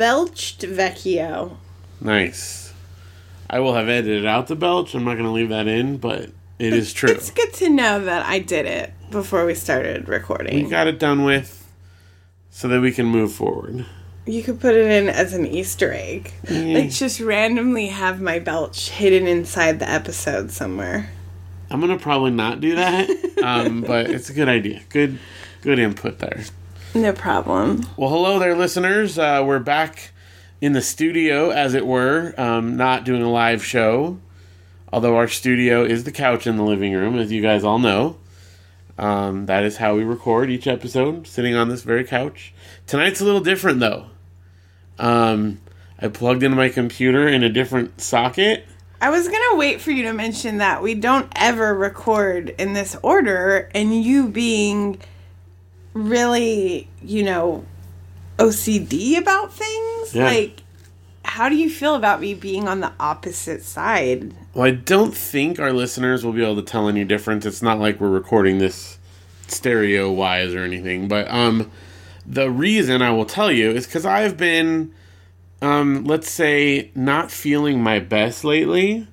belched Vecchio. Nice. I will have edited out the belch. I'm not going to leave that in, but it is true. It's good to know that I did it before we started recording. We got it done with so that we can move forward. You could put it in as an Easter egg. Like just randomly have my belch hidden inside the episode somewhere. I'm going to probably not do that, um, but it's a good idea. Good, good input there. No problem. Well, hello there, listeners. Uh, we're back in the studio, as it were, um, not doing a live show. Although our studio is the couch in the living room, as you guys all know. Um, that is how we record each episode, sitting on this very couch. Tonight's a little different, though. Um, I plugged into my computer in a different socket. I was gonna wait for you to mention that we don't ever record in this order, and you being really, you know, OCD about things. Yeah. Like, how do you feel about me being on the opposite side? Well, I don't think our listeners will be able to tell any difference. It's not like we're recording this stereo wise or anything. But um, the reason I will tell you is because I've been, um, let's say, not feeling my best lately.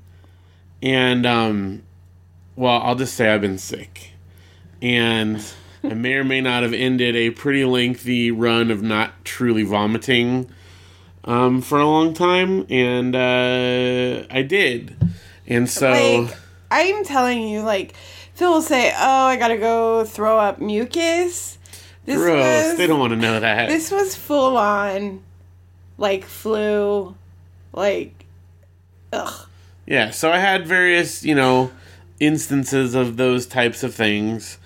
And, um, well, I'll just say I've been sick. And I may or may not have ended a pretty lengthy run of not truly vomiting um, for a long time. And uh, I did. And so. Like, I'm telling you, like, Phil will say, "Oh, I gotta go throw up mucus." This Gross. was They don't want to know that. this was full on, like flu, like, ugh. Yeah, so I had various, you know, instances of those types of things.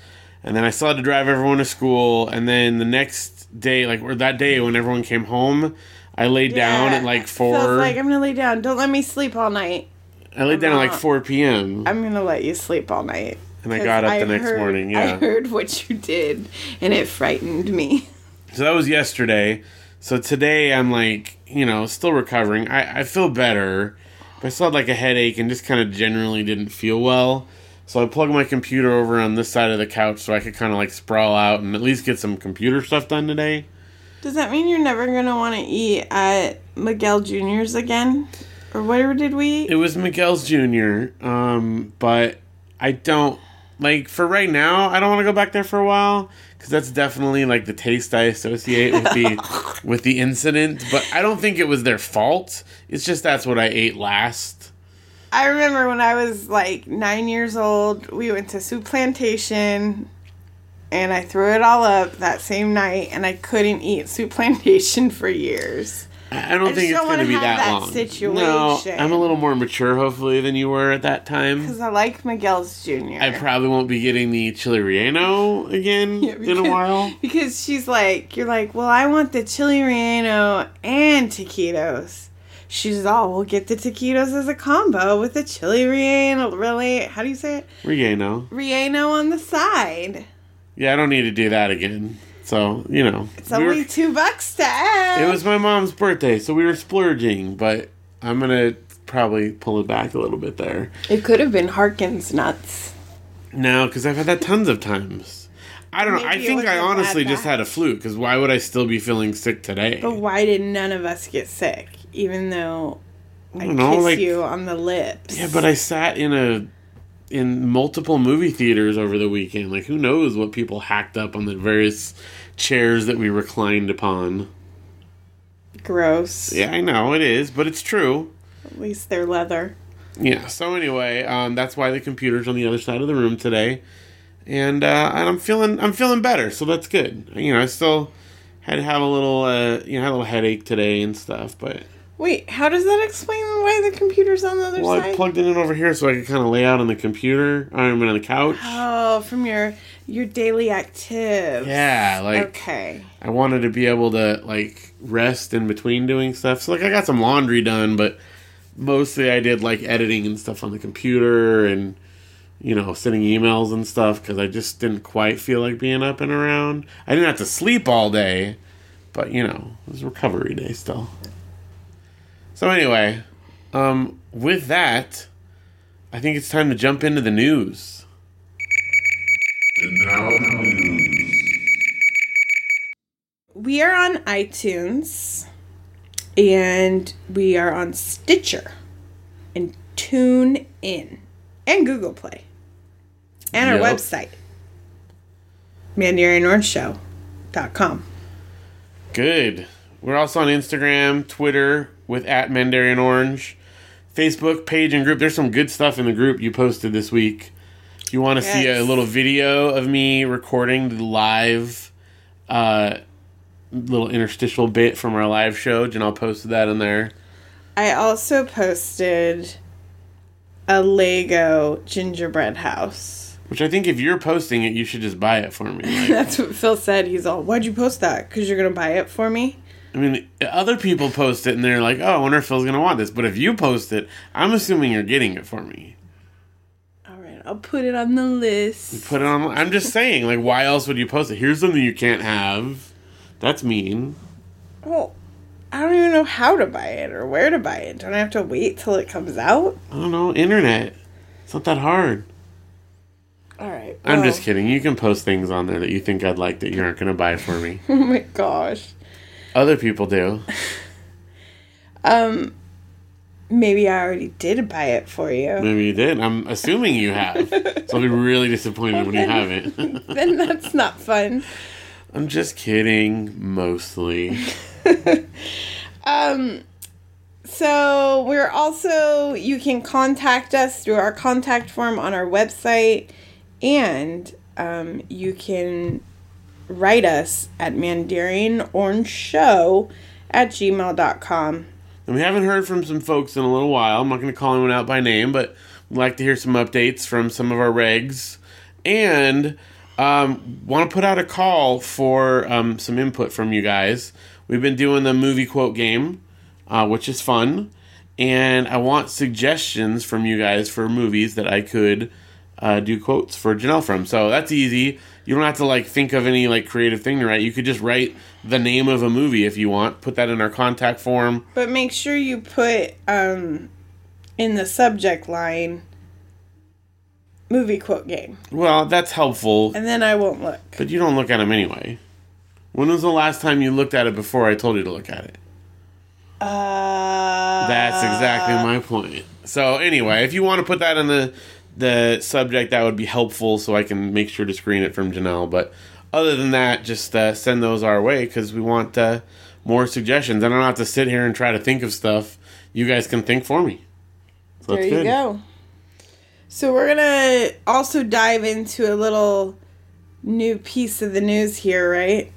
And then I still had to drive everyone to school. And then the next day, like, or that day when everyone came home, I laid down at like Phil's 4. like, I'm gonna lay down. Don't let me sleep all night. I laid down at like 4 p.m. I'm gonna let you sleep all night. And I got up the next heard- morning, Yeah, I heard what you did, and it frightened me. So that was yesterday. So today I'm like, you know, still recovering. I, I feel better, but I still had like a headache and just kind of generally didn't feel well. So I plugged my computer over on this side of the couch so I could kind of like sprawl out and at least get some computer stuff done today. Does that mean you're never gonna want to eat at Miguel Junior's again, or where did we? eat? It was Miguel's Jr., um, but I don't like for right now. I don't want to go back there for a while because that's definitely like the taste I associate with the with the incident. But I don't think it was their fault. It's just that's what I ate last. I remember when I was like nine years old, we went to Soup Plantation and I threw it all up that same night and I couldn't eat Soup Plantation for years. I don't I think it's going to be that, that long. situation. No, I'm a little more mature, hopefully, than you were at that time. Because I like Miguel's Jr. I probably won't be getting the chili relleno again Yeah, in a while. Because she's like, you're like, well, I want the chili relleno and taquitos. She's all, we'll get the taquitos as a combo with the chili relleno. Really? How do you say it? Relleno. Relleno on the side. Yeah, I don't need to do that again. So you know, It's we were- only two bucks to add. It was my mom's birthday, so we were splurging, but I'm gonna probably pull it back a little bit there. It could have been Harkins nuts. No, because I've had that tons of times. I don't know. I think I honestly just had a flu, because why would I still be feeling sick today? But why did none of us get sick? Even though I, don't know, kiss like- you on the lips. Yeah, but I sat in a in multiple movie theaters over the weekend. Like, who knows what people hacked up on the various chairs that we reclined upon? Gross. Yeah, I know it is, but it's true. At least they're leather. Yeah. So anyway, um, that's why the computer's on the other side of the room today, and uh, and I'm feeling I'm feeling better, so that's good. You know, I still had to have a little uh, you know had a little headache today and stuff, but Wait, how does that explain why the computer's on the other side? well, I plugged it in over here so I could kind of lay out on the computer. I'm on the couch. oh, from your your daily actives. Yeah, like okay. I wanted to be able to like rest in between doing stuff. So like I got some laundry done, but mostly I did like editing and stuff on the computer and you know sending emails and stuff because I just didn't quite feel like being up and around. I didn't have to sleep all day, but you know it was recovery day still. So anyway, um, with that, I think it's time to jump into the news. And now news. We are on iTunes and we are on Stitcher and Tune In and Google Play and our Yep. website, mandarinorangeshow.com. Good. We're also on Instagram, Twitter with at Mandarian Orange, Facebook page and group. There's some good stuff in the group you posted this week. If you want to see a little video of me recording the live, uh, little interstitial bit from our live show, Janelle posted that in there. I also posted a Lego gingerbread house. Which I think if you're posting it, you should just buy it for me. Like, That's what Phil said. He's all, Why'd you post that? Because you're going to buy it for me? I mean, other people post it and they're like, "Oh, I wonder if Phil's gonna want this." But if you post it, I'm assuming you're getting it for me. All right, I'll put it on the list. Put it on. I'm just saying, like, why else would you post it? Here's something you can't have. That's mean. Well, I don't even know how to buy it or where to buy it. Don't I have to wait till it comes out? I don't know. Internet. It's not that hard. All right. I'm just kidding. You can post things on there that you think I'd like that you aren't gonna buy for me. Oh my gosh. Other people do. Um, maybe I already did buy it for you. Maybe you did. I'm assuming you have. So I'll be really disappointed when you haven't. then that's not fun. I'm just kidding. Mostly. Um, so we're also you can contact us through our contact form on our website, and um, you can write us at mandarinorangeshow at gmail.com. And we haven't heard from some folks in a little while. I'm not going to call anyone out by name, but we'd like to hear some updates from some of our regs. And um, want to put out a call for um, some input from you guys. We've been doing the movie quote game, uh, which is fun. And I want suggestions from you guys for movies that I could uh, do quotes for Janelle from. So that's easy. You don't have to like think of any like creative thing to write. You could just write the name of a movie if you want. Put that in our contact form. But make sure you put um, in the subject line movie quote game, Well, that's helpful, and then I won't look. but you don't look at them anyway. When was the last time you looked at it before I told you to look at it? Uh, That's exactly my point. So anyway, if you want to put that in the the subject, that would be helpful, so I can make sure to screen it from Janelle. But other than that, just uh, send those our way because we want uh, more suggestions. I don't have to sit here and try to think of stuff. You guys can think for me. So There you good. go. So we're gonna also dive into a little new piece of the news here, right?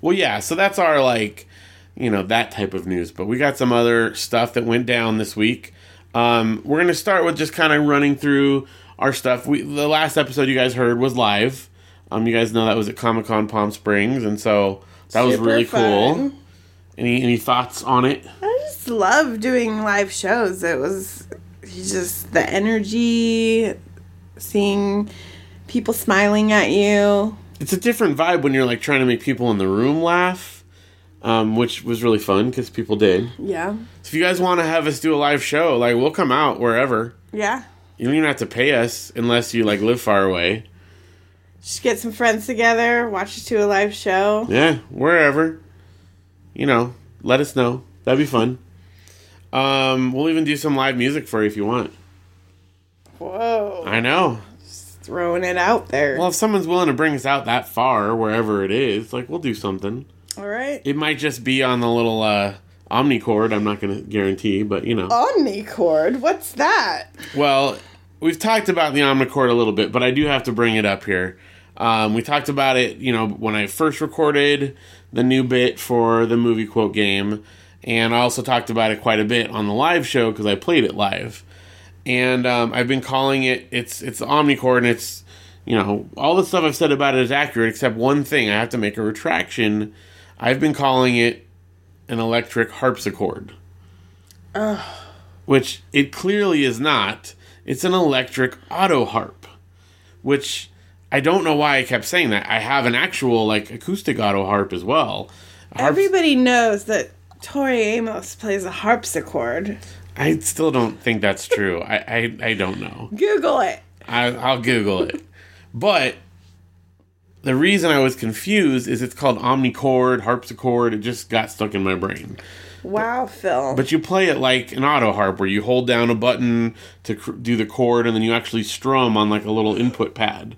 Well, yeah, so that's our like, you know, that type of news. But we got some other stuff that went down this week. Um, we're gonna start with just kind of running through our stuff. We the last episode you guys heard was live. Um, you guys know that was at Comic Con Palm Springs, and so that was Super really cool. Any any thoughts on it? I just love doing live shows. It was just the energy, seeing people smiling at you. It's a different vibe when you're like trying to make people in the room laugh, um, which was really fun because people did. Yeah. So if you guys want to have us do a live show, like we'll come out wherever. Yeah. You don't even have to pay us unless you like live far away. Just get some friends together, watch us do a live show. Yeah, wherever. You know, let us know. That'd be fun. Um, we'll even do some live music for you if you want. Whoa. I know. Just Throwing it out there. Well, if someone's willing to bring us out that far, wherever it is, like we'll do something. All right. It might just be on the little uh, Omnichord. I'm not going to guarantee, but you know. Omnichord? What's that? Well, we've talked about the Omnichord a little bit, but I do have to bring it up here. Um, we talked about it, you know, when I first recorded the new bit for the movie quote game, and I also talked about it quite a bit on the live show because I played it live. And um, I've been calling it it's it's the Omnichord, and it's you know all the stuff I've said about it is accurate except one thing. I have to make a retraction. I've been calling it an electric harpsichord which it clearly is not. It's an electric auto harp, which I don't know why I kept saying that. I have an actual like acoustic auto harp as well. Harp- Everybody knows that Tori Amos plays a harpsichord. I still don't think that's true. I, I, I don't know. Google it. I, I'll Google it. But the reason I was confused is it's called Omnichord, harpsichord. It just got stuck in my brain. Wow, Phil. But you play it like an auto harp, where you hold down a button to cr- do the chord, and then you actually strum on like a little input pad.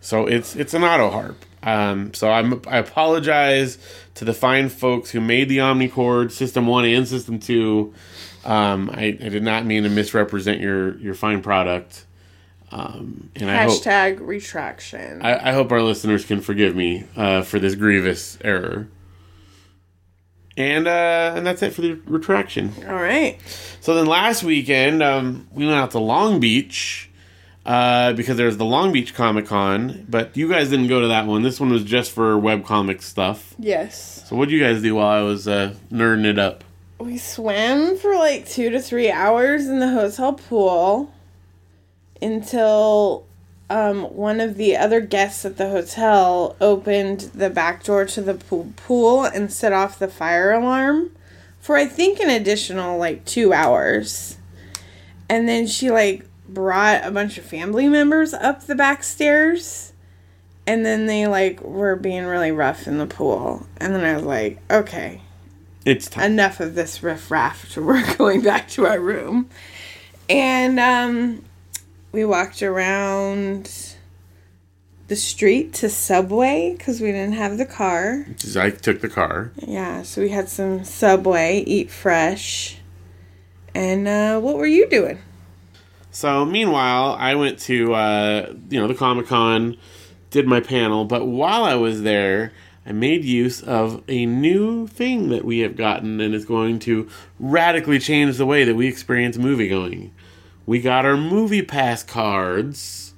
So it's it's an auto harp. Um, so I'm I apologize to the fine folks who made the Omnichord System One and System Two. Um, I, I did not mean to misrepresent your your fine product. Um, and I hope Hashtag retraction. I, I hope our listeners can forgive me uh, for this grievous error. And uh, and that's it for the retraction. All right. So then last weekend, um, we went out to Long Beach uh, because there's the Long Beach Comic Con, but you guys didn't go to that one. This one was just for webcomic stuff. Yes. So what did you guys do while I was uh, nerding it up? We swam for like two to three hours in the hotel pool until um, one of the other guests at the hotel opened the back door to the pool, pool and set off the fire alarm for I think an additional like two hours. And then she like brought a bunch of family members up the back stairs. And then they like were being really rough in the pool. And then I was like, okay, It's time. enough of this riff raff. We're going back to our room. And um, we walked around the street to Subway because we didn't have the car. I took the car. Yeah, so we had some Subway, eat fresh. And uh, what were you doing? So meanwhile, I went to uh, you know the Comic Con, did my panel, but while I was there, I made use of a new thing that we have gotten, and is going to radically change the way that we experience movie going. We got our MoviePass cards,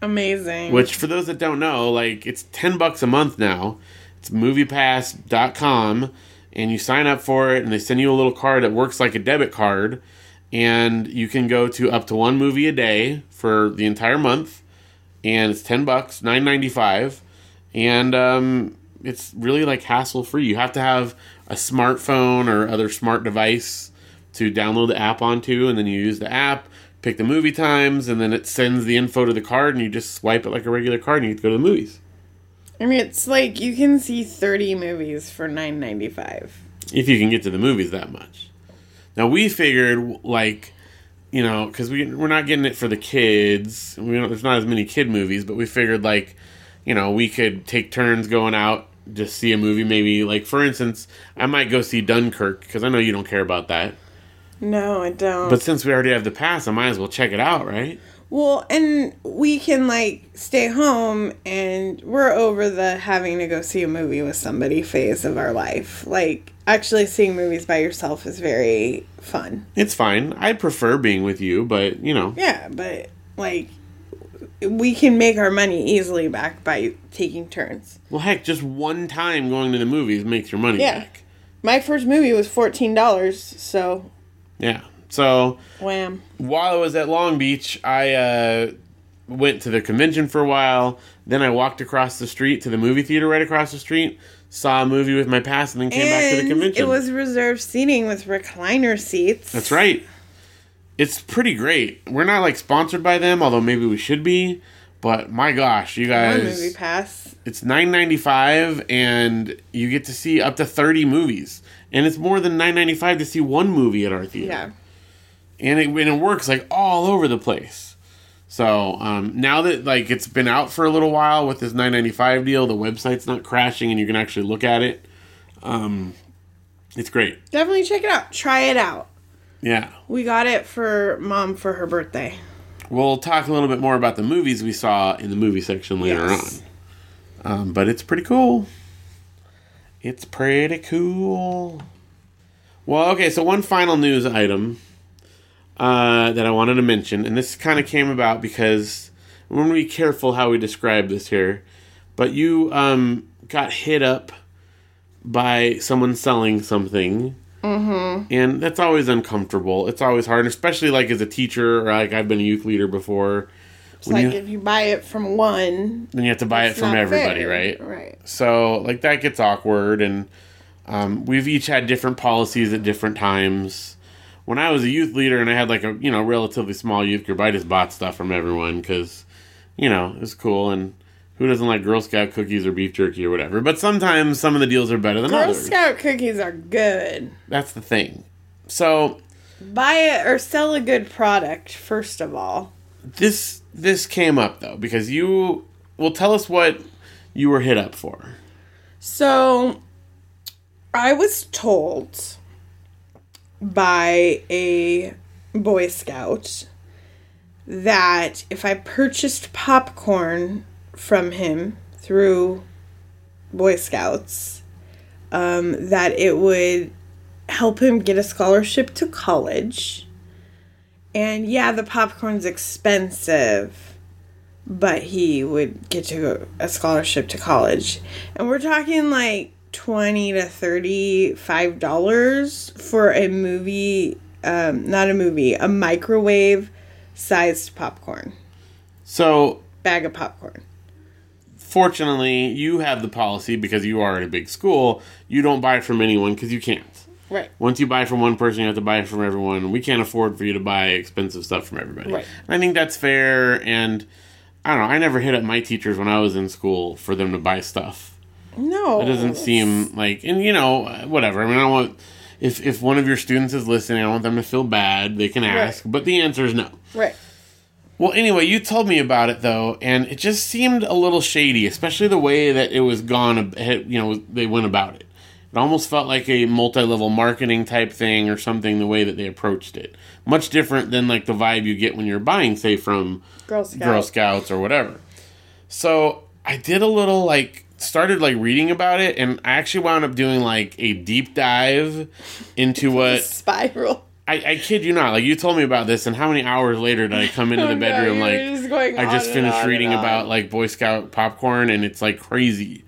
Amazing. which for those that don't know, like it's ten bucks a month now. It's MoviePass.com, and you sign up for it, and they send you a little card that works like a debit card and you can go to up to one movie a day for the entire month and it's 10 bucks 9.95 and um, it's really like hassle free you have to have a smartphone or other smart device to download the app onto and then you use the app pick the movie times and then it sends the info to the card and you just swipe it like a regular card and you go to the movies I mean, it's like you can see 30 movies for nine ninety five. if you can get to the movies that much. Now we figured like you know because we we're not getting it for the kids. We don't, there's not as many kid movies, but we figured like you know we could take turns going out just see a movie. Maybe like for instance, I might go see Dunkirk because I know you don't care about that. No, I don't. But since we already have the pass, I might as well check it out, right? Well, and we can like stay home and we're over the having to go see a movie with somebody phase of our life. Like actually seeing movies by yourself is very fun. It's fine. I prefer being with you, but you know, Yeah, but like we can make our money easily back by taking turns. well, heck, just one time going to the movies makes your money Yeah. back. My first movie was $14, so Yeah. So wham. while I was at Long Beach, I uh, went to the convention for a while. Then I walked across the street to the movie theater right across the street, saw a movie with my pass, and then came back to the convention. it was reserved seating with recliner seats. That's right. It's pretty great. We're not like sponsored by them, although maybe we should be. But my gosh, you One guys, movie pass. it's nine ninety five, and you get to see up to thirty movies, and it's more than nine ninety five to see one movie at our theater. Yeah. and it, and it works like all over the place. So um, now that like it's been out for a little while with this 9.95 deal, the website's not crashing, and you can actually look at it. Um, it's great. Definitely check it out. Try it out. Yeah, We got it for mom for her birthday. We'll talk a little bit more about the movies we saw in the movie section later Yes. on. Um, but it's pretty cool. It's pretty cool. Well, okay, so one final news item uh, that I wanted to mention, and this kind of came about because we want to be careful how we describe this here. But you um, got hit up by someone selling something, mm-hmm. and that's always uncomfortable. It's always hard, especially like as a teacher or like I've been a youth leader before. It's like you- if you buy it from one, Then you have to buy it from everybody, fair. right? Right. So like that gets awkward, and um, we've each had different policies at different times. When I was a youth leader and I had like a you know relatively small youth group, I just bought stuff from everyone because you know it was cool and Who doesn't like Girl Scout cookies or beef jerky or whatever? But sometimes some of the deals are better than Girl others. Girl Scout cookies are good. That's the thing. So Buy it or sell a good product, first of all. this this came up though because you well tell us what you were hit up for. So, I was told by a Boy Scout that if I purchased popcorn from him through Boy Scouts, um, that it would help him get a scholarship to college. And yeah, the popcorn's expensive but he would get to go, a scholarship to college. And we're talking like 20 to 35 dollars for a movie um, not a movie a microwave sized popcorn. So bag of popcorn fortunately, you have the policy because you are at a big school. You don't buy from anyone because you can't. right Once you buy from one person, you have to buy from everyone. We can't afford for you to buy expensive stuff from everybody. Right. And I think that's fair. And I don't know. I never hit up my teachers when I was in school for them to buy stuff. no It doesn't seem like, and you know, whatever. I mean, I don't want if if one of your students is listening, I want them to feel bad. They can ask, but the answer is no. right Well, anyway, you told me about it though, and it just seemed a little shady, especially the way that it was gone. You know, they went about it. It almost felt like a multi-level marketing type thing or something. The way that they approached it, much different than like the vibe you get when you're buying, say, from girl scout Girl Scouts or whatever. So I did a little like started like reading about it, and I actually wound up doing like a deep dive into what spiral I, I kid you not. Like you told me about this, and how many hours later did I come into Oh, the bedroom were like just I just finished reading about like Boy Scout popcorn, and it's like crazy.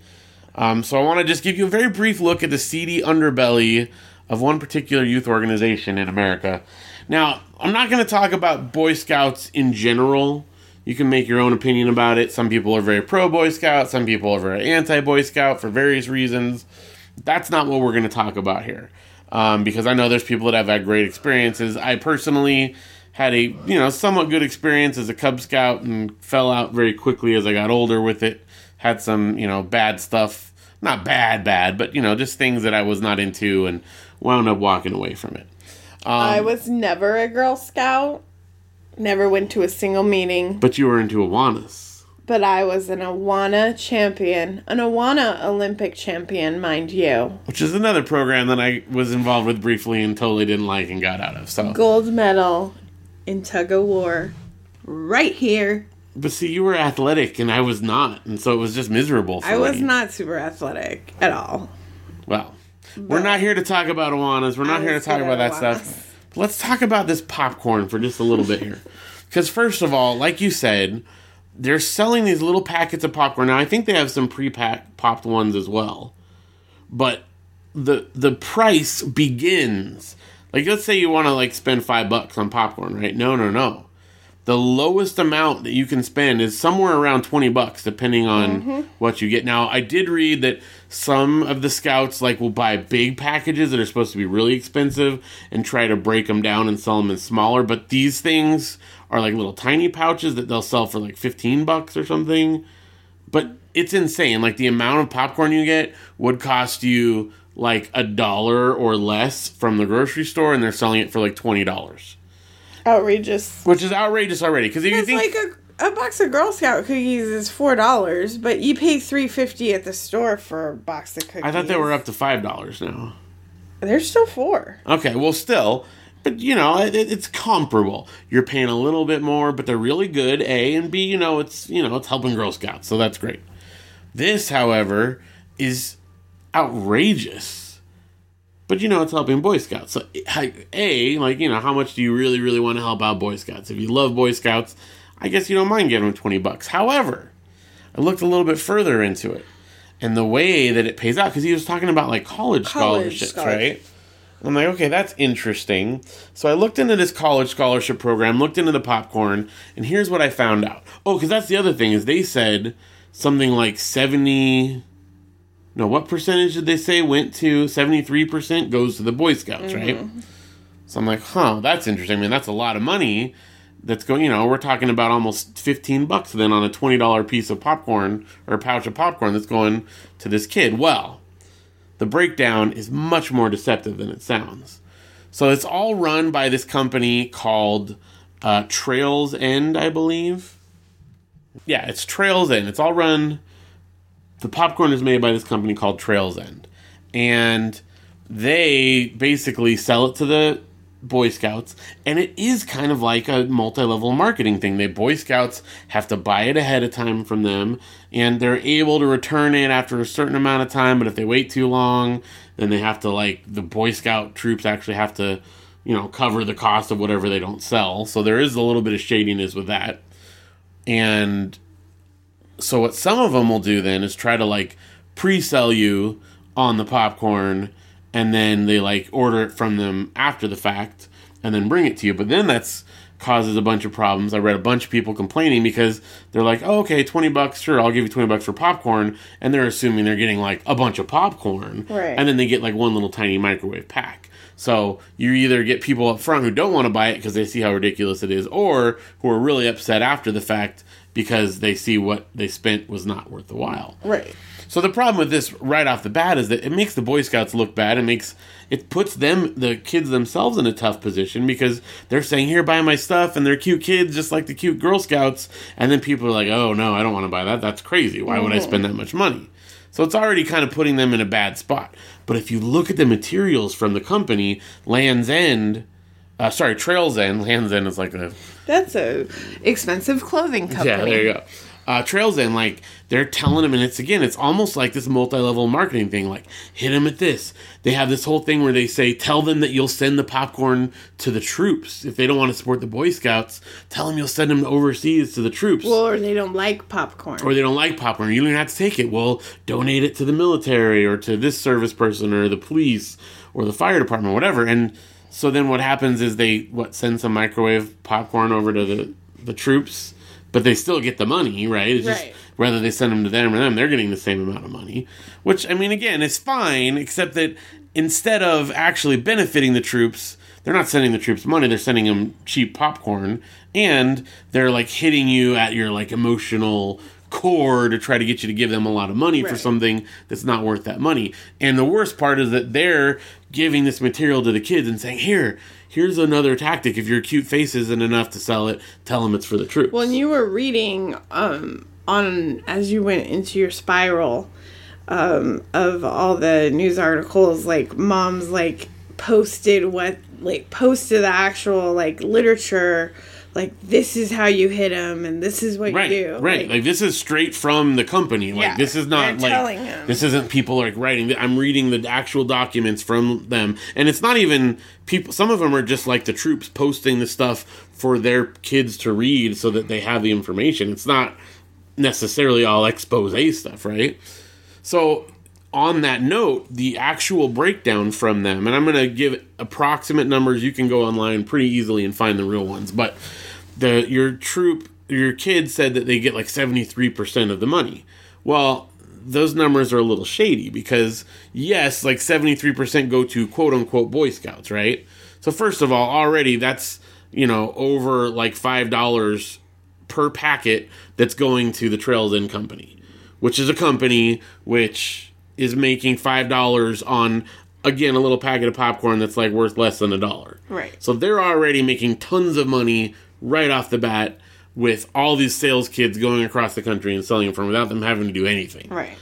Um, so I want to just give you a very brief look at the seedy underbelly of one particular youth organization in America. Now, I'm not going to talk about Boy Scouts in general. You can make your own opinion about it. Some people are very pro Boy Scout, some people are very anti Boy Scout for various reasons. That's not what we're going to talk about here. Um, because I know there's people that have had great experiences. I personally had a you know somewhat good experience as a Cub Scout and fell out very quickly as I got older with it. Had some you know bad stuff, not bad bad, but you know just things that I was not into and wound up walking away from it. Um, i was never a girl scout never went to a single meeting But you were into Awanas. But i was an awana champion an awana olympic champion mind you which is another program that I was involved with briefly and totally didn't like and got out of. So, gold medal in tug of war right here. but see, you were athletic and I was not, and so it was just miserable. For I was not super athletic at all. Well, we're not here to talk about Awanas. We're not I here to talk about at that stuff. But let's talk about this popcorn for just a little bit here. Because first of all, like you said, they're selling these little packets of popcorn. Now I think they have some pre-packed popped ones as well. But the the price begins like let's say you want to like spend five bucks on popcorn, right? No, no, no. The lowest amount that you can spend is somewhere around 20 bucks depending on mm-hmm. what you get. Now, I did read that some of the scouts like will buy big packages that are supposed to be really expensive and try to break them down and sell them in smaller, but these things are like little tiny pouches that they'll sell for like 15 bucks or something. But it's insane. Like the amount of popcorn you get would cost you like a dollar or less from the grocery store and they're selling it for like $20 Outrageous. which is outrageous already. Because if you It's think, like a, a box of Girl Scout cookies is four dollars, but you pay three fifty at the store for a box of cookies. I thought they were up to five dollars now. They're still four. Okay, well, still, but you know, it, it's comparable. You're paying a little bit more, but they're really good. A and B, you know, it's you know, it's helping Girl Scouts, so that's great. This, however, is outrageous. But you know, it's helping Boy Scouts. So, a like you know, how much do you really, really want to help out Boy Scouts? If you love Boy Scouts, I guess you don't mind giving them twenty bucks. However, I looked a little bit further into it, and the way that it pays out because he was talking about like college, College scholarships, scholarship. right? I'm like, okay, that's interesting. So I looked into this college scholarship program, looked into the popcorn, and here's what I found out. Oh, because that's the other thing is they said something like 70. No, what percentage did they say went to 73% goes to the Boy Scouts, right? Mm-hmm. So I'm like, huh, that's interesting. I mean, that's a lot of money. that's going, you know, we're talking about almost 15 bucks then on a $20 piece of popcorn or a pouch of popcorn that's going to this kid. Well, the breakdown is much more deceptive than it sounds. So it's all run by this company called uh, Trail's End, I believe. Yeah, it's Trail's End. It's all run. The popcorn is made by this company called Trail's End, and they basically sell it to the Boy Scouts, and it is kind of like a multi-level marketing thing. The Boy Scouts have to buy it ahead of time from them, and they're able to return it after a certain amount of time. But if they wait too long, then they have to like the Boy Scout troops actually have to, you know, cover the cost of whatever they don't sell. So there is a little bit of shadiness with that, and so what some of them will do then is try to like pre-sell you on the popcorn and then they like order it from them after the fact and then bring it to you. But then that's causes a bunch of problems. I read a bunch of people complaining because they're like, oh, okay, 20 bucks, sure, I'll give you 20 bucks for popcorn. And they're assuming they're getting like a bunch of popcorn. Right. And then they get like one little tiny microwave pack. So you either get people up front who don't want to buy it because they see how ridiculous it is, or who are really upset after the fact because they see what they spent was not worth the while. Right. So the problem with this right off the bat is that it makes the Boy Scouts look bad. It makes it puts them the kids themselves in a tough position because they're saying, "Here, buy my stuff," and they're cute kids just like the cute Girl Scouts. And then people are like, "Oh no, I don't want to buy that. That's crazy. Why would I spend that much money?" So it's already kind of putting them in a bad spot. But if you look at the materials from the company, Land's End, uh, sorry, Trail's End. Land's End is like a That's a expensive clothing company. yeah, there you go. Uh, Trail's End. like they're telling them, and it's again, it's almost like this multi-level marketing thing. Like hit them at this. They have this whole thing where they say, tell them that you'll send the popcorn to the troops if they don't want to support the Boy Scouts. Tell them you'll send them overseas to the troops. Well, or they don't like popcorn. or they don't like popcorn. You don't have to take it. Well, donate it to the military or to this service person or the police or the fire department, whatever. And so then what happens is they what send some microwave popcorn over to the the troops, but they still get the money, right? It's just Right. whether they send them to them or them, they're getting the same amount of money. Which I mean, again, is fine, except that instead of actually benefiting the troops. They're not sending the troops money; they're sending them cheap popcorn, and they're like hitting you at your like emotional core to try to get you to give them a lot of money for something that's not worth that money. And the worst part is that they're giving this material to the kids and saying, "Here, here's another tactic. If your cute face isn't enough to sell it, tell them it's for the troops." when you were reading um, on as you went into your spiral um, of all the news articles, like moms like posted what like posted the actual like literature, like this is how you hit them and this is what Right, you do. right. Like, Like, this is straight from the company. Like Yeah, this is not like telling him. this isn't people like writing. I'm reading the actual documents from them, and it's not even people. Some of them are just like the troops posting the stuff for their kids to read so that they have the information. It's not necessarily all expose stuff, right? So on that note, the actual breakdown from them, and I'm going to give approximate numbers. You can go online pretty easily and find the real ones. But the your troop, your kid said that they get like 73% of the money. Well, those numbers are a little shady because yes, like 73% go to quote unquote Boy Scouts, right? So first of all, already that's you know over like five dollars per packet that's going to the Trail's End Company, which is a company which is making five dollars on again a little packet of popcorn that's like worth less than a dollar. Right. So they're already making tons of money right off the bat with all these sales kids going across the country and selling them from without them having to do anything right.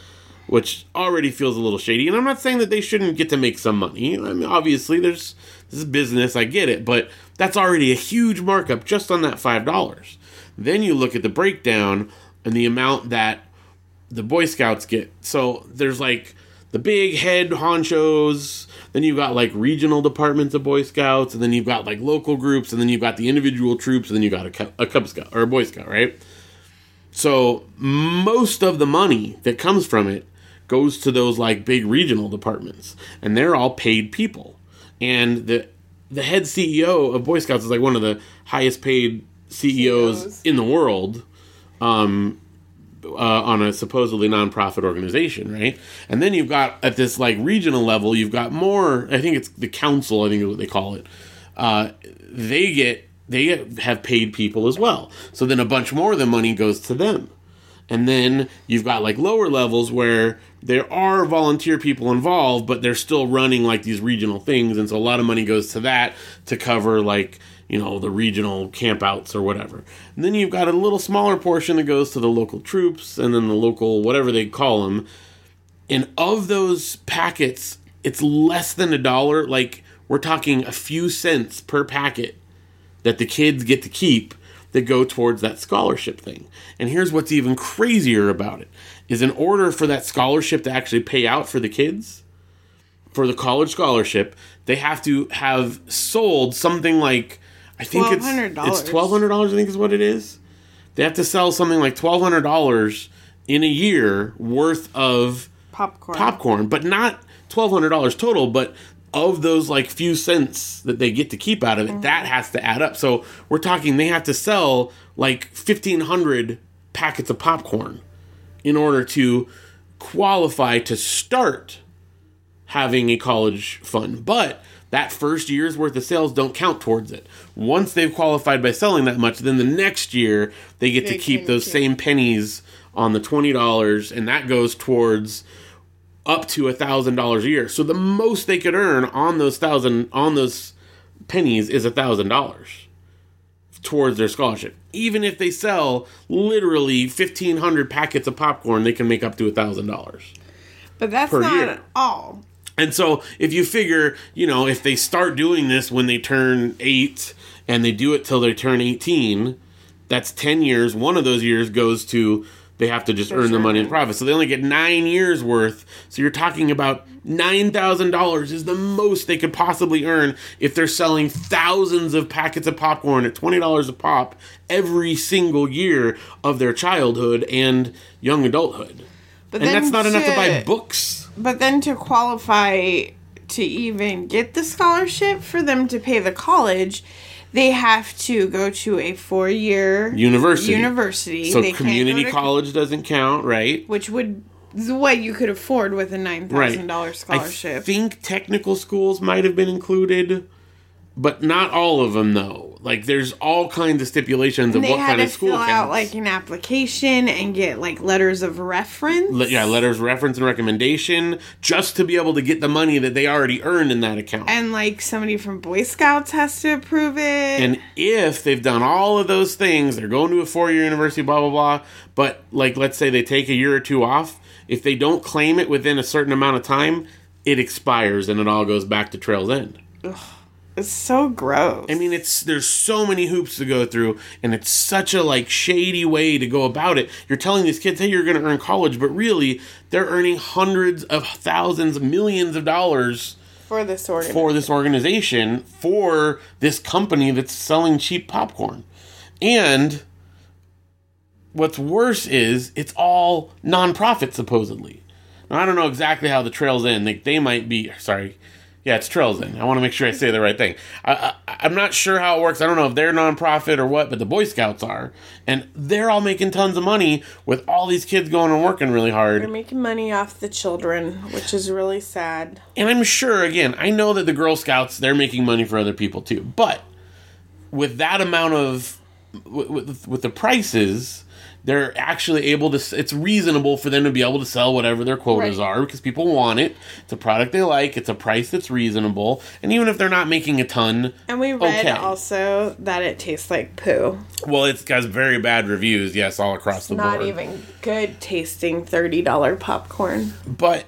which already feels a little shady. And I'm not saying that they shouldn't get to make some money. I mean, obviously, there's this is business. I get it, but that's already a huge markup just on that five dollars. Then you look at the breakdown and the amount that the Boy Scouts get. So there's like the big head honchos. Then you've got like regional departments of Boy Scouts, and then you've got like local groups, and then you've got the individual troops, and then you've got a, Cub- a Cub Scout or a Boy Scout, right? So most of the money that comes from it goes to those like big regional departments, and they're all paid people. And the the head CEO of Boy Scouts is like one of the highest paid CEOs, CEOs. in the world. Um, uh, on a supposedly nonprofit organization, right? And then you've got at this like regional level, you've got more. I think it's the council. I think is what they call it. Uh, they get they have paid people as well. So then a bunch more of the money goes to them. And then you've got like lower levels where there are volunteer people involved, but they're still running like these regional things. And so a lot of money goes to that to cover like, you know, the regional campouts or whatever. And then you've got a little smaller portion that goes to the local troops and then the local, whatever they call them. And of those packets, it's less than a dollar. Like we're talking a few cents per packet that the kids get to keep that go towards that scholarship thing. And here's what's even crazier about it is in order for that scholarship to actually pay out for the kids, for the college scholarship, they have to have sold something like I think it's $1,200. it's twelve hundred dollars. I think is what it is. They have to sell something like twelve hundred dollars in a year worth of Popcorn. popcorn, but not twelve hundred dollars total, but of those like few cents that they get to keep out of it, that has to add up. So we're talking they have to sell like fifteen hundred packets of popcorn in order to qualify to start having a college fund. But that first year's worth of sales don't count towards it. Once they've qualified by selling that much, then the next year they get to keep those same pennies on the twenty dollars, and that goes towards up to a thousand dollars a year. So the most they could earn on those thousand on those pennies is a thousand dollars towards their scholarship. Even if they sell literally fifteen hundred packets of popcorn, they can make up to a thousand dollars. But that's not year. all. And so if you figure, you know, if they start doing this when they turn eight and they do it till they turn 18, that's 10 years. One of those years goes to, they have to just earn the money in profit. So they only get nine years worth. So you're talking about $9,000 is the most they could possibly earn if they're selling thousands of packets of popcorn at $20 a pop every single year of their childhood and young adulthood. But And that's not enough to buy books. But then to qualify to even get the scholarship for them to pay the college, they have to go to a four year University. University. So They community go college doesn't count, right? which would is what you could afford with a nine Right. scholarship. I think technical schools might have been included, but not all of them though. Like there's all kinds of stipulations of what had kind to of school fill out like an application and get like letters of reference. Le- yeah, letters of reference and recommendation just to be able to get the money that they already earned in that account. and like somebody from Boy Scouts has to approve it. And if they've done all of those things, they're going to a four year university, blah, blah, blah. But, like, let's say they take a year or two off, if they don't claim it within a certain amount of time, it expires and it all goes back to Trail's End. It's so gross. I mean, it's there's so many hoops to go through, and it's such a like shady way to go about it. You're telling these kids, "Hey, you're going to earn college," but really, they're earning hundreds of thousands, millions of dollars for this organ. for this organization, for this company that's selling cheap popcorn. And what's worse is it's all nonprofit, supposedly. Now, I don't know exactly how the Trail's End, like, they might be, sorry. Yeah, it's Trail's End. I want to make sure I say the right thing. I, I, I'm not sure how it works. I don't know if they're nonprofit or what, but the Boy Scouts are. And they're all making tons of money with all these kids going and working really hard. They're making money off the children, which is really sad. and I'm sure again, I know that the Girl Scouts they're making money for other people too, but with that amount of with, with, with the prices, they're actually able to. It's reasonable for them to be able to sell whatever their quotas Right. are because people want it. It's a product they like. It's a price that's reasonable, and even if they're not making a ton, And we read Okay. also that it tastes like poo. well, it's got very bad reviews. Yes, all across the Not board. Not even good tasting $30 popcorn. but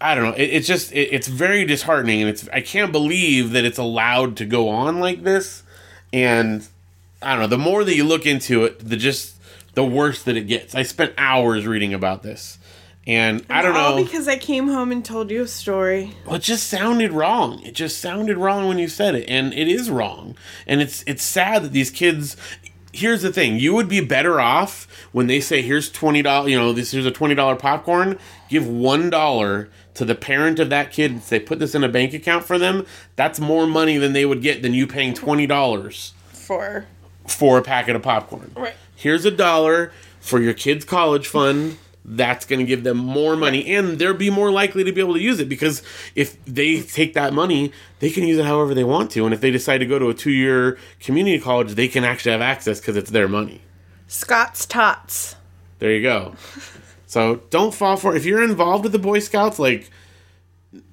I don't know. It, it's just it, it's very disheartening, and it's I can't believe that it's allowed to go on like this. And I don't know. The more that you look into it, the just the worse that it gets. I spent hours reading about this, and I don't know. because I came home and told you a story. Well, it just sounded wrong. It just sounded wrong when you said it, and it is wrong. And it's it's sad that these kids. Here's the thing: you would be better off when they say, "Here's twenty dollars." You know, this here's a twenty dollar popcorn. Give one dollar to the parent of that kid and say, "Put this in a bank account for them." That's more money than they would get than you paying twenty dollars For for a packet of popcorn. Right. Here's a dollar for your kid's college fund. that's going to give them more money and they'll be more likely to be able to use it because if they take that money they can use it however they want to and if they decide to go to a two-year community college they can actually have access because it's their money Scott's Tots. there you go so don't fall for it. if you're involved with the boy scouts like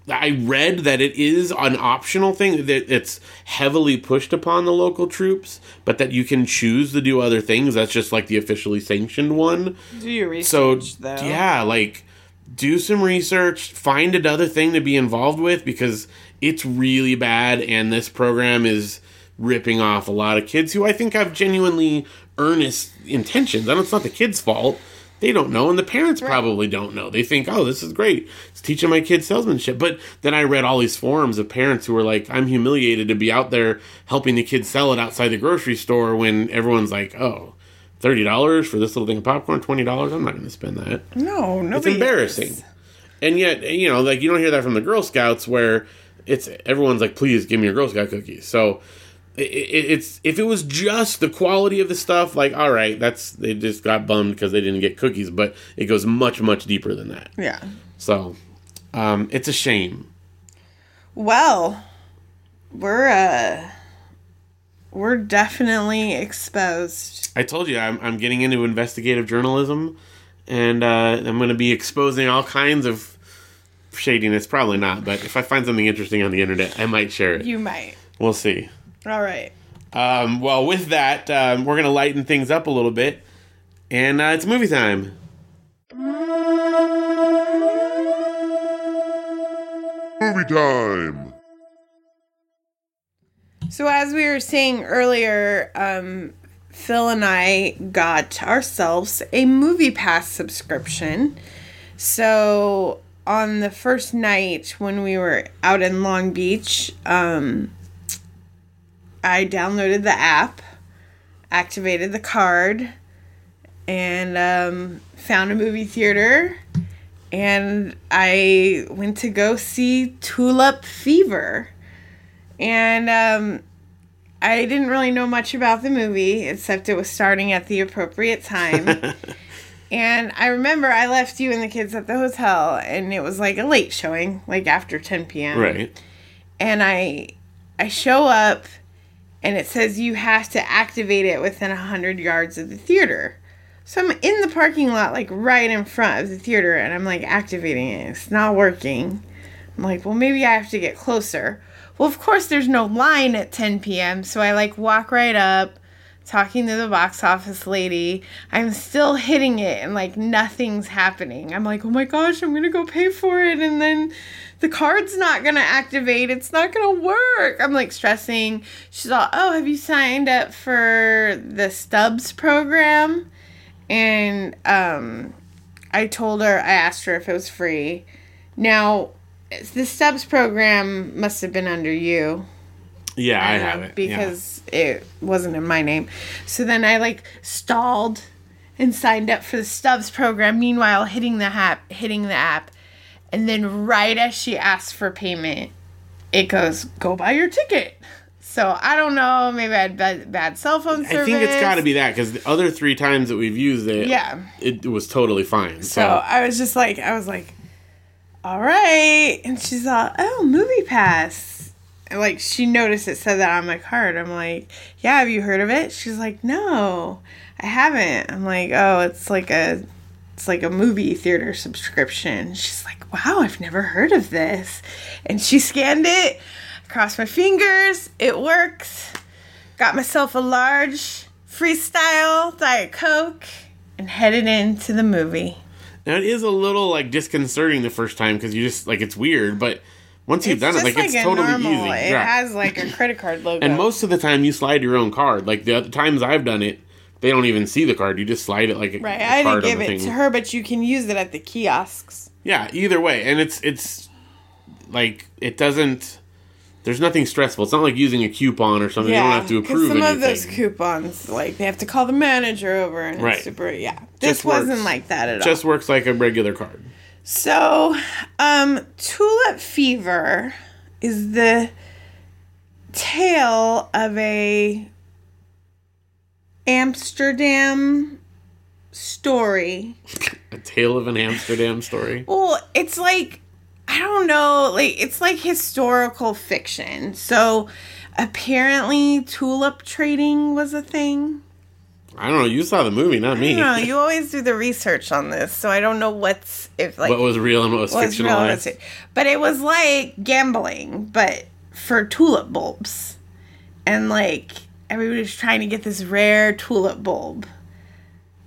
I read that it is an optional thing that it's heavily pushed upon the local troops, but that you can choose to do other things. That's just like the officially sanctioned one. Do your So research, though. yeah, like do some research, find another thing to be involved with because it's really bad and this program is ripping off a lot of kids who I think have genuinely earnest intentions. And it's not the kids' fault. They don't know, and the parents probably don't know. They think, "Oh, this is great. It's teaching my kids salesmanship." But then I read all these forums of parents who were like, "I'm humiliated to be out there helping the kids sell it outside the grocery store when everyone's like, oh $30 for this little thing of popcorn, twenty dollars. I'm not going to spend that. No, no, It's embarrassing. is. And yet, you know, like you don't hear that from the Girl Scouts where it's everyone's like, please give me your Girl Scout cookies. So it's if it was just the quality of the stuff, like all right, that's they just got bummed because they didn't get cookies, but it goes much much deeper than that. Yeah. So um, it's a shame. Well, we're uh we're definitely exposed. I told you I'm, I'm getting into investigative journalism, and uh, I'm going to be exposing all kinds of shadiness. Probably not, but if I find something interesting on the internet, I might share it. You might. We'll see. All right. Um, well, with that, um, we're going to lighten things up a little bit, and uh, it's movie time. Movie time! So as we were saying earlier, um Phil and I got ourselves a movie pass subscription. So on the first night when we were out in Long Beach, um I downloaded the app, activated the card, and um, found a movie theater. And I went to go see Tulip Fever. And um, I didn't really know much about the movie, except it was starting at the appropriate time. and I remember I left you and the kids at the hotel, and it was like a late showing, like after 10 p.m Right. and I I show up and it says you have to activate it within 100 yards of the theater. So I'm in the parking lot like right in front of the theater and I'm like activating it. It's not working. I'm like, "Well, maybe I have to get closer." Well, of course there's no line at 10 p.m. So I like walk right up talking to the box office lady. I'm still hitting it and like nothing's happening. I'm like, oh my gosh, I'm gonna go pay for it and then the card's not gonna activate. It's not gonna work. I'm like stressing. She's all, oh, have you signed up for the Stubs program? And um, I told her, I asked her if it was free. Now, the Stubs program must have been under you Yeah, I have it. yeah. because it wasn't in my name. So then I like stalled and signed up for the Stubs program. Meanwhile, hitting the app, hitting the app, and then right as she asked for payment, it goes, "Go buy your ticket." So I don't know. Maybe I had bad, bad cell phone service. I think it's got to be that because the other three times that we've used it, Yeah. it, was totally fine. So, So I was just like, I was like, all right. And she's all, oh, movie pass. And like, she noticed it said that on my card. I'm like, yeah, have you heard of it? She's like, no, I haven't. I'm like, oh, it's like a, it's like a movie theater subscription. She's like, wow, I've never heard of this. And she scanned it, crossed my fingers, it works. Got myself a large freestyle Diet Coke and headed into the movie. now it is a little like disconcerting the first time because you just like it's weird, but once you've done it, like, it's totally normal- easy. It Yeah. has like a credit card logo. And most of the time, you slide your own card. Like the other times I've done it, they don't even see the card. You just slide it like a, right, a I didn't give it to her, but you can use it at the kiosks. Yeah, either way, and it's it's like it doesn't. There's nothing stressful. It's not like using a coupon or something. you don't have to approve some anything. of those coupons, like they have to call the manager over, and Right. it's super. Yeah, this Just wasn't like that at all. just works like a regular card. So, um, Tulip Fever is the tale of a Amsterdam story. A Tale of an Amsterdam story. Well, it's like I don't know, like it's like historical fiction. So apparently tulip trading was a thing. I don't know. You saw the movie, not me. don't you always do the research on this, so I don't know what's if like what was real and what was fictionalized? But it was like gambling, but for tulip bulbs. And like everybody was trying to get this rare tulip bulb.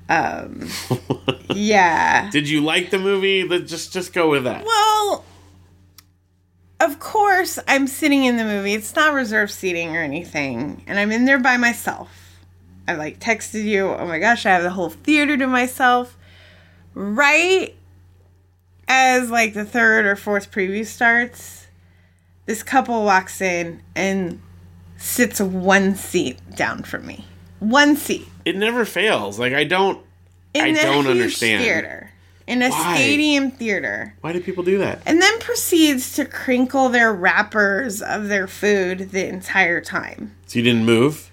Um yeah. Did you like the movie? Let's just just go with that. Well, of course, I'm sitting in the movie. It's not reserved seating or anything. And I'm in there by myself. I like texted you, oh my gosh, I have the whole theater to myself. Right as like the third or fourth preview starts, this couple walks in and sits one seat down from me. One seat. It never fails. Like I don't. In I a don't understand. theater. In a Why? stadium theater. Why do people do that? and then proceeds to crinkle their wrappers of their food the entire time. So you didn't move.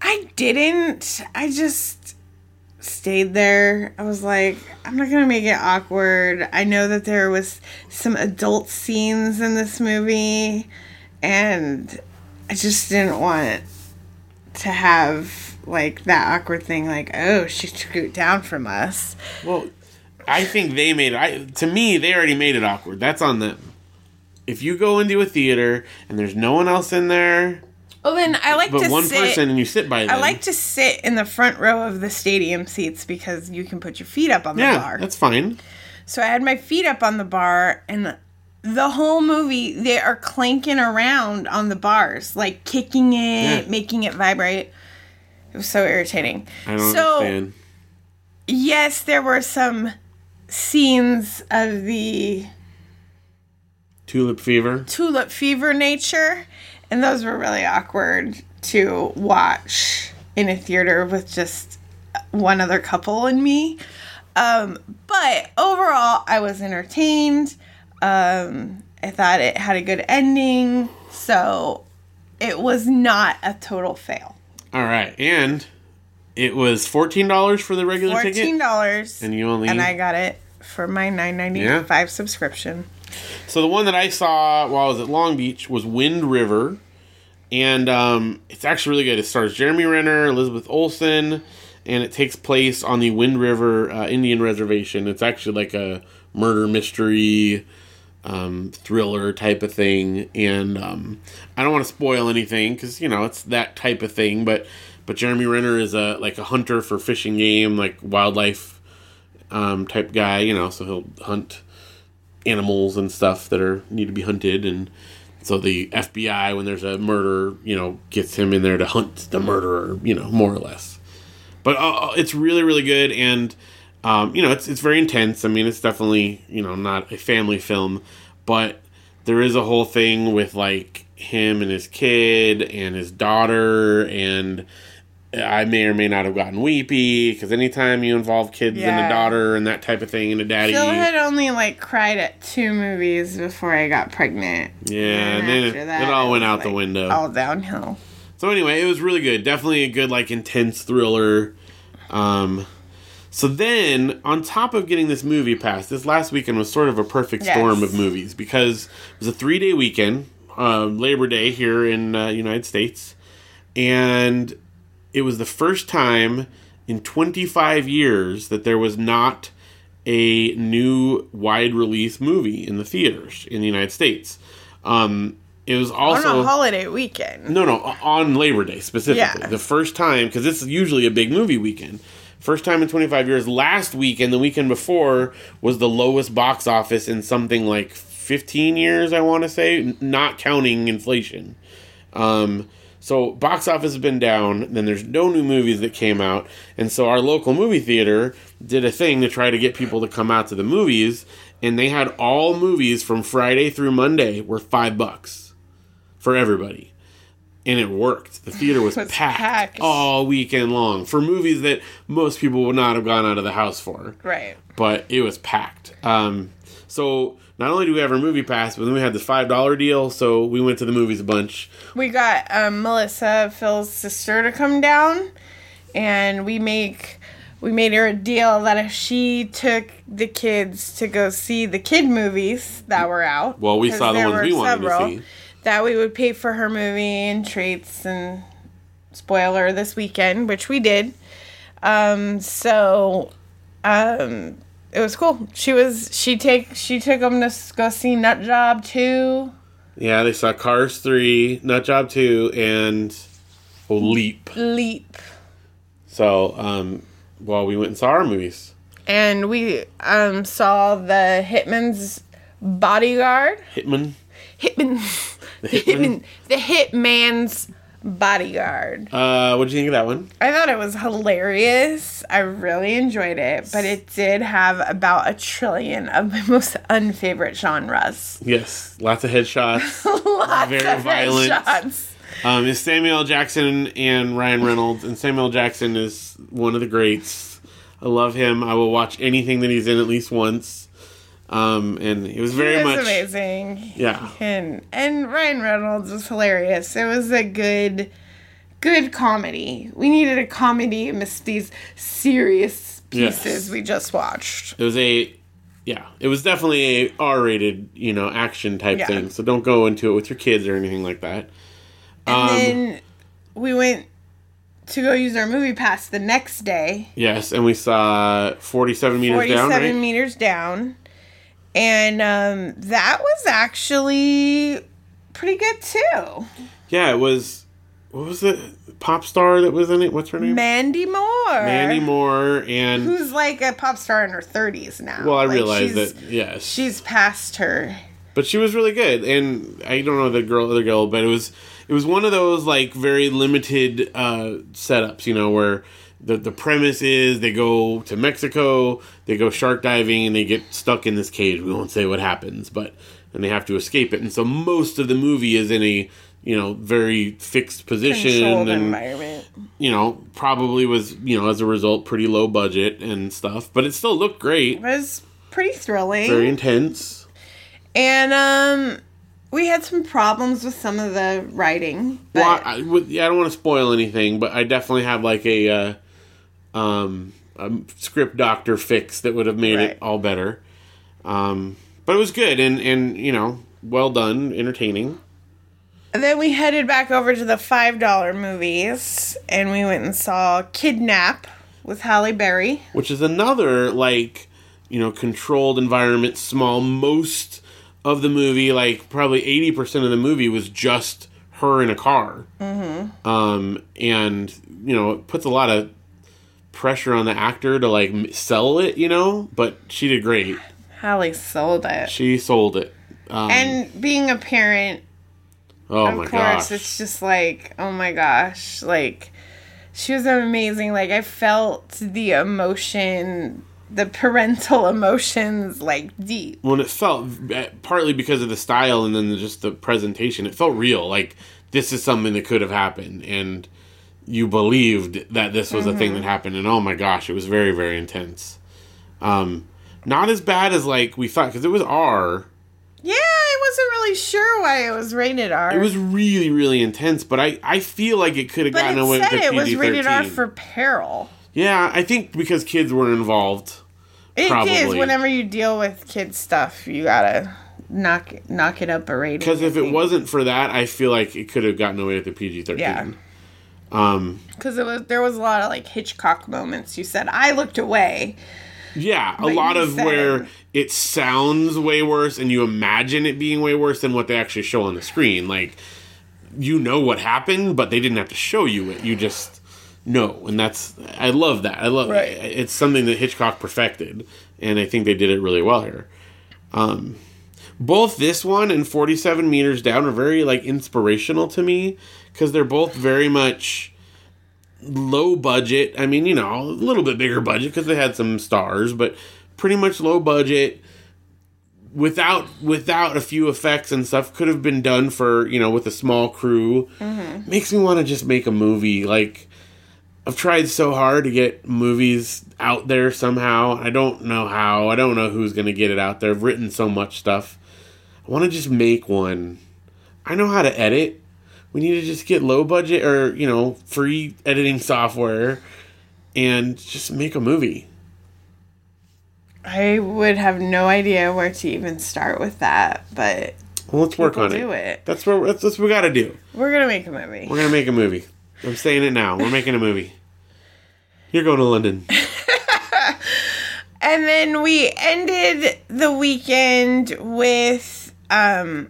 I didn't. I just stayed there. I was like, I'm not gonna make it awkward. I know that there was some adult scenes in this movie, and I just didn't want to have like that awkward thing. Like, oh, she scoot down from us. Well, I think they made it. I, to me, they already made it awkward. That's on them. If you go into a theater and there's no one else in there, Well, then I like but to one sit. person, and you sit by them, I like to sit in the front row of the stadium seats because you can put your feet up on the yeah, bar. that's fine. So I had my feet up on the bar and the whole movie they are clanking around on the bars, like kicking it, Yeah. making it vibrate. It was so irritating. I don't so understand. yes, there were some scenes of the Tulip fever. tulip fever nature, and those were really awkward to watch in a theater with just one other couple and me. Um, but overall, I was entertained. Um, I thought it had a good ending, so it was not a total fail. All right, and it was fourteen dollars for the regular Fourteen ticket, dollars, and you only and I got it for my nine ninety five subscription. So the one that I saw while I was at Long Beach was Wind River, and um, it's actually really good. It stars Jeremy Renner, Elizabeth Olsen, and it takes place on the Wind River uh, Indian Reservation. It's actually like a murder mystery um, thriller type of thing, and um, I don't want to spoil anything because you know it's that type of thing. But but Jeremy Renner is a like a hunter for fishing game, like wildlife um, type guy. You know, so he'll hunt animals and stuff that are need to be hunted and so the FBI when there's a murder you know gets him in there to hunt the murderer you know more or less but uh, it's really really good and um, you know it's it's very intense I mean it's definitely you know not a family film but there is a whole thing with like him and his kid and his daughter and I may or may not have gotten weepy because anytime you involve kids and a daughter and that type of thing and a daddy Phil had only like cried at two movies before I got pregnant. Yeah, and then it, it all went out the window. All downhill. So anyway, it was really good. Definitely a good like intense thriller. Um so then on top of getting this movie pass, this last weekend was sort of a perfect Yes. storm of movies because it was a 3-day weekend, uh, Labor Day here in uh, United States, and it was the first time in 25 years that there was not a new wide release movie in the theaters in the United States. Um, it was also on a holiday weekend. no, no, on Labor Day specifically. Yeah. The first time, because it's usually a big movie weekend. First time in 25 years. Last week and the weekend before, was the lowest box office in something like 15 years, I want to say, not counting inflation. Um, so box office has been down. Then there's no new movies that came out, and so our local movie theater did a thing to try to get people to come out to the movies, and they had all movies from Friday through Monday were five bucks for everybody. And it worked. The theater was, Was packed, packed. all weekend long for movies that most people would not have gone out of the house for. Right. But it was packed. Um, so not only do we have our movie pass, but then we had this five dollar deal. So we went to the movies a bunch. We got um, Melissa, Phil's sister, to come down, and we make we made her a deal that if she took the kids to go see the kid movies that were out, Well, we saw the ones we wanted to see. That we would pay for her movie and treats and spoiler this weekend, which we did. Um, so um, it was cool. She was she take she took them to go see Nut Job two. Yeah, they saw Cars 3, Nut Job 2, and oh, Leap. Leap. So, um, well, we went and saw our movies. And we um, saw the Hitman's bodyguard. Hitman. Hitman. The Hitman? The Hitman's bodyguard. Uh, what did you think of that one? I thought it was hilarious. I really enjoyed it, but it did have about a trillion of my most unfavorite genres. Yes, lots of headshots. Lots Very of violent. headshots. Um, it's Samuel Jackson and Ryan Reynolds, and Samuel Jackson is one of the greats. I love him. I will watch anything that he's in at least once. Um, and it was very it was much amazing. yeah. And and Ryan Reynolds was hilarious. It was a good good comedy. We needed a comedy amidst these serious pieces Yes. we just watched. It was a yeah. It was definitely a R-rated, you know, action type Yeah. thing. So don't go into it with your kids or anything like that. And Um, then we went to go use our movie pass the next day. Yes, and we saw 47 meters 47 down, right? meters down. And um, that was actually pretty good too. yeah, it was. What was it? Pop star that was in it. What's her name? Mandy Moore. Mandy Moore and Who's like a pop star in her 30s now. well, I Like, realized that yes, She's past her. but she was really good. And I don't know the girl, other girl, but it was it was one of those like very limited uh, setups, you know, where the the premise is they go to Mexico, they go shark diving, and they get stuck in this cage. We won't say what happens, but and they have to escape it. And so most of the movie is in a you know very fixed position Controlled and environment. you know probably was you know as a result pretty low budget and stuff but it still looked great It was pretty thrilling. very intense and um we had some problems with some of the writing. But well, I, yeah, I don't want to spoil anything, but I definitely have like a, uh, um, a script doctor fix that would have made Right. it all better. Um, but it was good and and you know well done, entertaining. And then we headed back over to the five dollar movies and we went and saw Kidnap with Halle Berry. which is another like you know controlled environment small most of the movie like probably 80% of the movie was just her in a car mm-hmm. um and you know it puts a lot of pressure on the actor to like sell it you know but she did great Halle sold it. she sold it um, And being a parent, oh of my course, gosh it's just like, oh my gosh, like she was amazing. Like I felt the emotion, the parental emotions, like deep. when it felt eh, partly because of the style and then just the presentation it felt real like this is something that could have happened and you believed that this was a thing that happened and oh my gosh it was very very intense um not as bad as like we thought because it was r Yeah, I wasn't really sure why it was rated R. it was really really intense but i i feel like it could have gotten it away said with it a was rated R PG-13. for peril. yeah i think because kids were involved It is. Probably. Whenever you deal with kids stuff, you gotta knock knock it up a rating. because if it wasn't for that i feel like it could have gotten away with the pg-13 Yeah. Um because it was there was a lot of like Hitchcock moments. You said I looked away. Yeah, a lot of said- where it sounds way worse and you imagine it being way worse than what they actually show on the screen. Like, you know what happened, but they didn't have to show you it. You just know. And that's, I love that. I love Right. It's something that Hitchcock perfected. And I think they did it really well here. Um, both this one and 47 meters down are very like inspirational to me because they're both very much low budget. I mean, you know, a little bit bigger budget because they had some stars, but pretty much low budget. Without without a few effects and stuff, could have been done for you know with a small crew. Mm-hmm. Makes me want to just make a movie. Like I've tried so hard to get movies out there somehow. I don't know how. I don't know who's gonna get it out there. I've written so much stuff. I want to just make one. I know how to edit. We need to just get low budget or, you know, free editing software and just make a movie. I would have no idea where to even start with that, but Well, let's work on do it. it. That's what that's, that's what we got to do. we're gonna make a movie. We're gonna make a movie. I'm saying it now. We're making a movie. You're going to London. And then we ended the weekend with um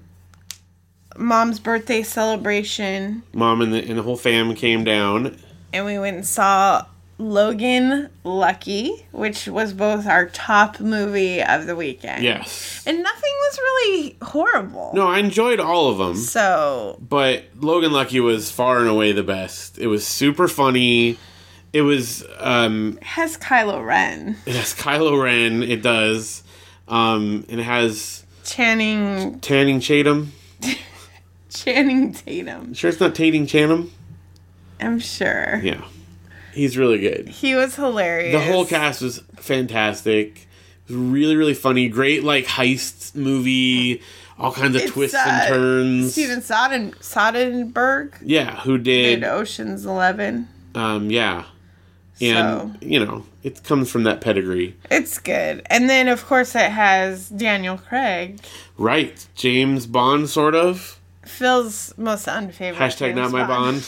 mom's birthday celebration Mom and the and the whole fam came down. and we went and saw Logan Lucky, which was both our top movie of the weekend. Yes. And nothing was really horrible. No, I enjoyed all of them, So but Logan Lucky was far and away the best. It was super funny. It was um it has Kylo Ren. it has Kylo Ren. It does, um, and it has Channing Tanning Chatham. Channing Tatum. Sure, it's not Tating Chatham. I'm sure. Yeah, he's really good. He was hilarious. The whole cast was fantastic. It was really, really funny. Great, like heist movie. All kinds of It's, twists uh, and turns. Steven Soden- Soderbergh Yeah, who did? did Ocean's Eleven. Um, yeah, and So you know it comes from that pedigree, it's good. And then of course it has Daniel Craig. right? James Bond, sort of. Phil's most unfavorite. Hashtag James not my Bond.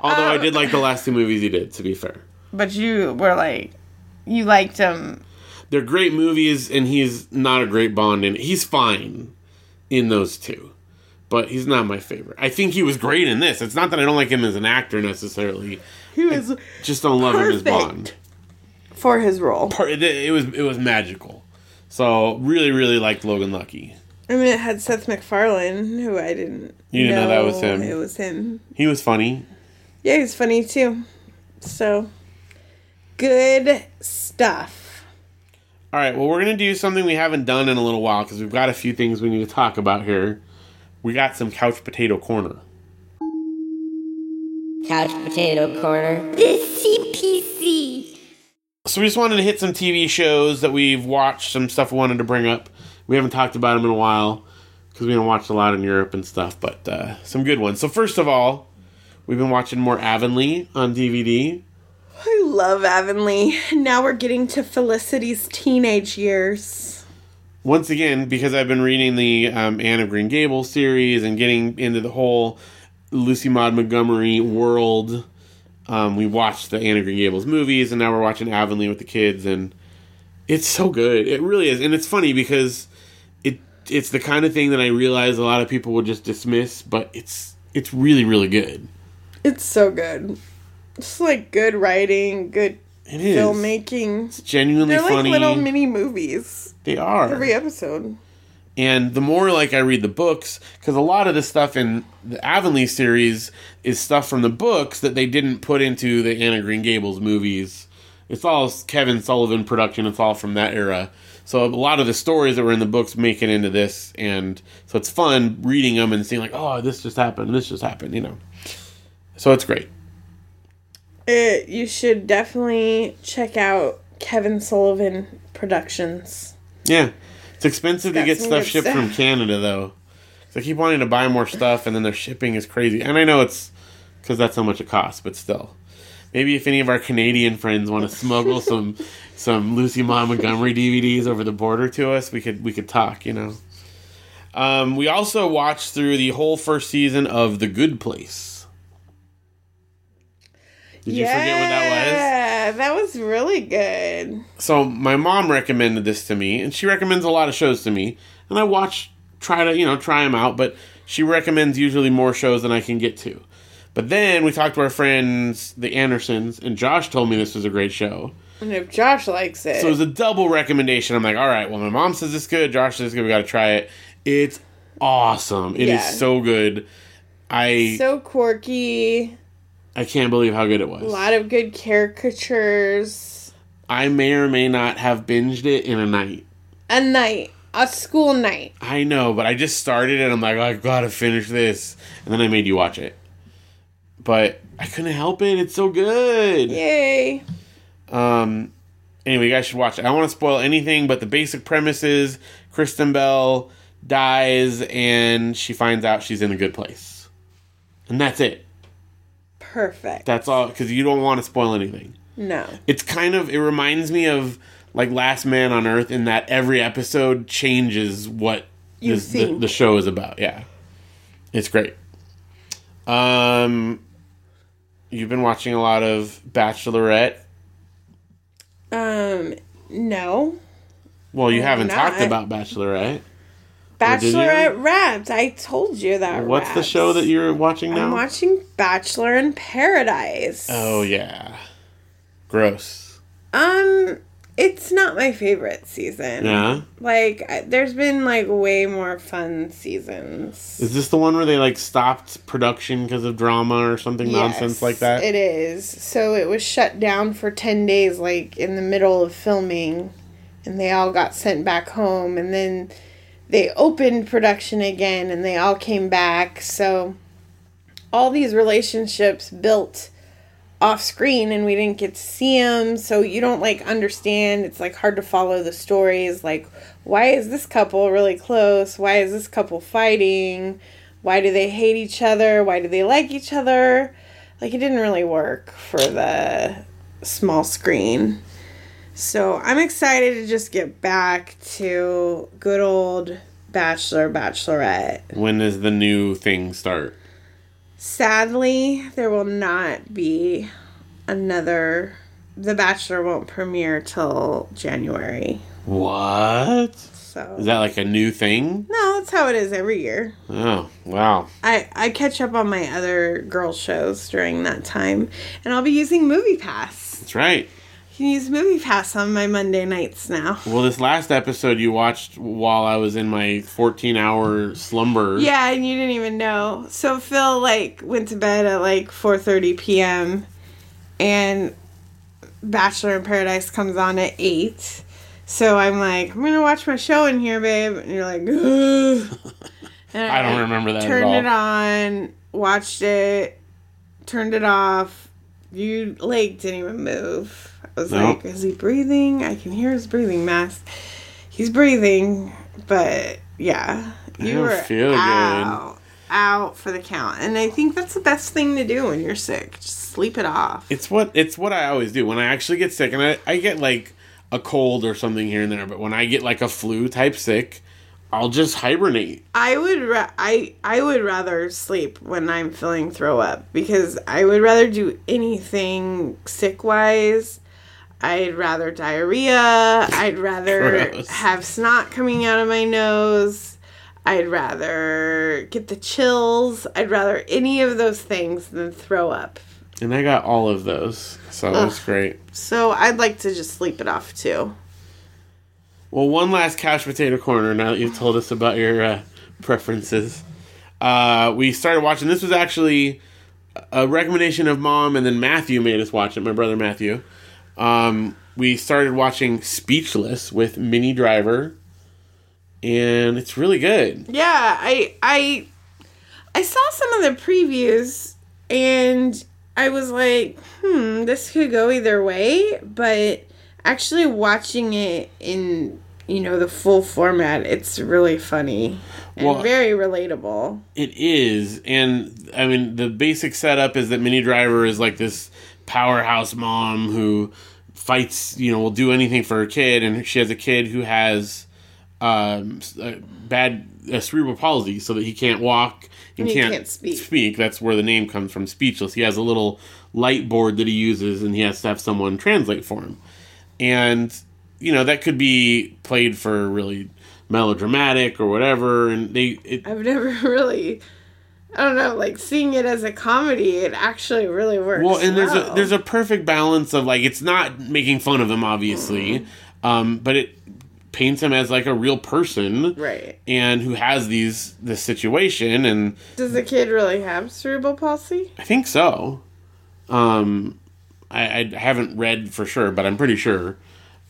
Although I did like the last two movies he did. To be fair, But you were like, you liked him. they're great movies, and he's not a great Bond, and he's fine in those two. But he's not my favorite. I think he was great in this. It's not that I don't like him as an actor necessarily. He was Just don't love him as Bond. for his role. It, it was it was magical. So really, really liked Logan Lucky. I mean, it had Seth MacFarlane, who I didn't. You didn't know that was him. It was him. He was funny. Yeah, he's funny too. So, good stuff. All right, well, we're going to do something we haven't done in a little while because we've got a few things we need to talk about here. We got some couch potato corner. Couch Potato Corner. The CPC. So we just wanted to hit some TV shows that we've watched, some stuff we wanted to bring up. We haven't talked about them in a while because we haven't watched a lot in Europe and stuff, but uh, some good ones. So first of all, we've been watching more Avonlea on DVD. I love Avonlea. Now we're getting to Felicity's teenage years. once again, because I've been reading the um, Anne of Green Gables series and getting into the whole Lucy Maud Montgomery world, um, we watched the Anne of Green Gables movies, and now we're watching Avonlea with the kids, and it's so good. It really is, and it's funny because it's the kind of thing that I realize a lot of people would just dismiss, but it's it's really really good. It's so good. It's like good writing, good It is filmmaking. It's genuinely They're like funny. little mini movies they are every episode. And the more like I read the books, because a lot of the stuff in the Avonlea series is stuff from the books that they didn't put into the Anne of Green Gables movies. It's all Kevin Sullivan production. It's all from that era. So a lot of the stories that were in the books make it into this, and so it's fun reading them and seeing like, oh, this just happened, this just happened, you know. So it's great. It, you should definitely check out Kevin Sullivan Productions. Yeah, it's expensive to get stuff shipped from. Canada though. So I keep wanting to buy more stuff, and then their shipping is crazy. And I know it's because that's how much it costs, but still. Maybe if any of our Canadian friends want to smuggle some some Lucy Maud Montgomery DVDs over the border to us, we could we could talk. You know. Um, we also watched through the whole first season of The Good Place. Did you forget what that was? Yeah, that was really good. so my mom recommended this to me and she recommends a lot of shows to me and i watch try to you know try them out but she recommends usually more shows than i can get to but then we talked to our friends the andersons and josh told me this was a great show And if Josh likes it, so it was a double recommendation i'm like all right well my mom says it's good josh says it's good we gotta try it it's awesome It is Yeah. so good i so quirky. i can't believe how good it was A lot of good caricatures. i may or may not have binged it in a night A night, a school night. I know, but I just started and I'm like, oh, I gotta finish this. And then I made you watch it. But I couldn't help it. It's so good. Yay! Um anyway, you guys should watch it. I don't want to spoil anything, but the basic premise is Kristen Bell dies and she finds out she's in a good place. And that's it. Perfect. That's all because you don't want to spoil anything. no. It's kind of it reminds me of like Last Man on Earth in that every episode changes what this- the, the show is about. Yeah, it's great. Um, you've been watching a lot of Bachelorette. Um, no. Well, you haven't not. talked about Bachelorette. Or did you? Bachelorette Wrapped. I told you that. What's the show that you're watching now? I'm watching Bachelor in Paradise. oh yeah, gross. Um, it's not my favorite season. Yeah, Like, I- there's been like way more fun seasons. is this the one where they like stopped production because of drama or something nonsense like that? It is. So it was shut down for 10 days, like in the middle of filming, and they all got sent back home. And then they opened production again, and they all came back. So all these relationships built off screen, and we didn't get to see them. So you don't like understand. It's like hard to follow the stories. Like, why is this couple really close? Why is this couple fighting? Why do they hate each other? Why do they like each other? Like it didn't really work for the small screen. So I'm excited to just get back to good old Bachelor, Bachelorette. when does the new thing start? Sadly, there will not be another. The Bachelor won't premiere till January. What? So Is that like a new thing? no, that's how it is every year. Oh, wow. I, I catch up on my other girl shows during that time, and I'll be using Movie Pass. That's right. Can use Movie Pass on my Monday nights now. Well, this last episode you watched while I was in my 14 hour slumber. Yeah, and you didn't even know. So Phil like went to bed at like 4:30 p.m. and Bachelor in Paradise comes on at 8. So I'm like, I'm going to watch my show in here, babe. And you're like, And I don't remember that at Turned it on, watched it, turned it off. You like didn't even move. I was No. like, is he breathing? I can hear his breathing mask. He's breathing, but yeah, you were feel good. out, out for the count. And I think that's the best thing to do when you're sick. Just sleep it off. It's what it's what I always do when I actually get sick, and I, I get like a cold or something here and there. But when I get like a flu type sick, I'll just hibernate. I would ra- I I would rather sleep when I'm feeling throw up because I would rather do anything sick wise. I'd rather diarrhea. I'd rather Gross. have snot coming out of my nose. I'd rather get the chills. I'd rather any of those things than throw up. And I got all of those, so it was great. So I'd like to just sleep it off too. Well, one last couch potato corner. Now that you've told us about your uh, preferences, uh, we started watching. This was actually a recommendation of mom, and then Matthew made us watch it. My brother Matthew. Um, we started watching Speechless with Minnie Driver, and it's really good. Yeah, I I I saw some of the previews and I was like, hmm, this could go either way, but actually watching it in you know the full format, it's really funny and Well- very relatable. It is, and I mean the basic setup is that Minnie Driver is like this powerhouse mom who fights, you know, will do anything for her kid, and she has a kid who has um, uh, bad uh, cerebral palsy, so that he can't walk and He can't, can't speak. Speak. That's where the name comes from. Speechless. He has a little light board that he uses, and he has to have someone translate for him. And you know that could be played for really melodramatic or whatever, and they it, I've never really I don't know, like seeing it as a comedy, it actually really works. Well, and there's a there's a perfect balance of like it's not making fun of him obviously, um, but it paints him as like a real person, right. And who has these this situation, and Does the kid really have cerebral palsy? I think so. Um, I, I haven't read for sure, but I'm pretty sure.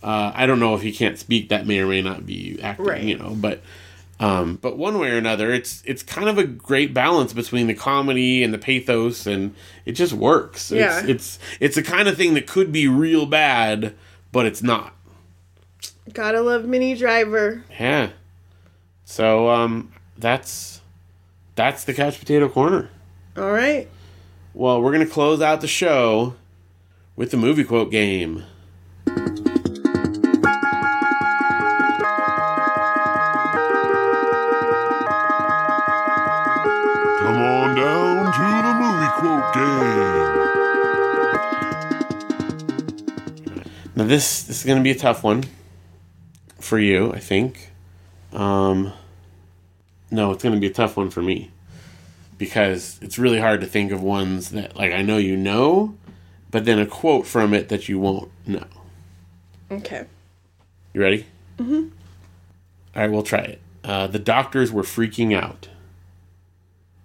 Uh, I don't know if he can't speak. That may or may not be acting, Right. you know. But um, but one way or another, it's it's kind of a great balance between the comedy and the pathos, and it just works. Yeah. It's it's it's the kind of thing that could be real bad, but it's not. Gotta love Minnie Driver. Yeah. So um, that's that's the couch potato corner. All right. Well, we're going to close out the show with the movie quote game. Now this this is going to be a tough one for you, I think. Um no, it's going to be a tough one for me because it's really hard to think of ones that like I know you know, but then a quote from it that you won't know. Okay. You ready? Mhm. All right, we'll try it. Uh, the doctors were freaking out.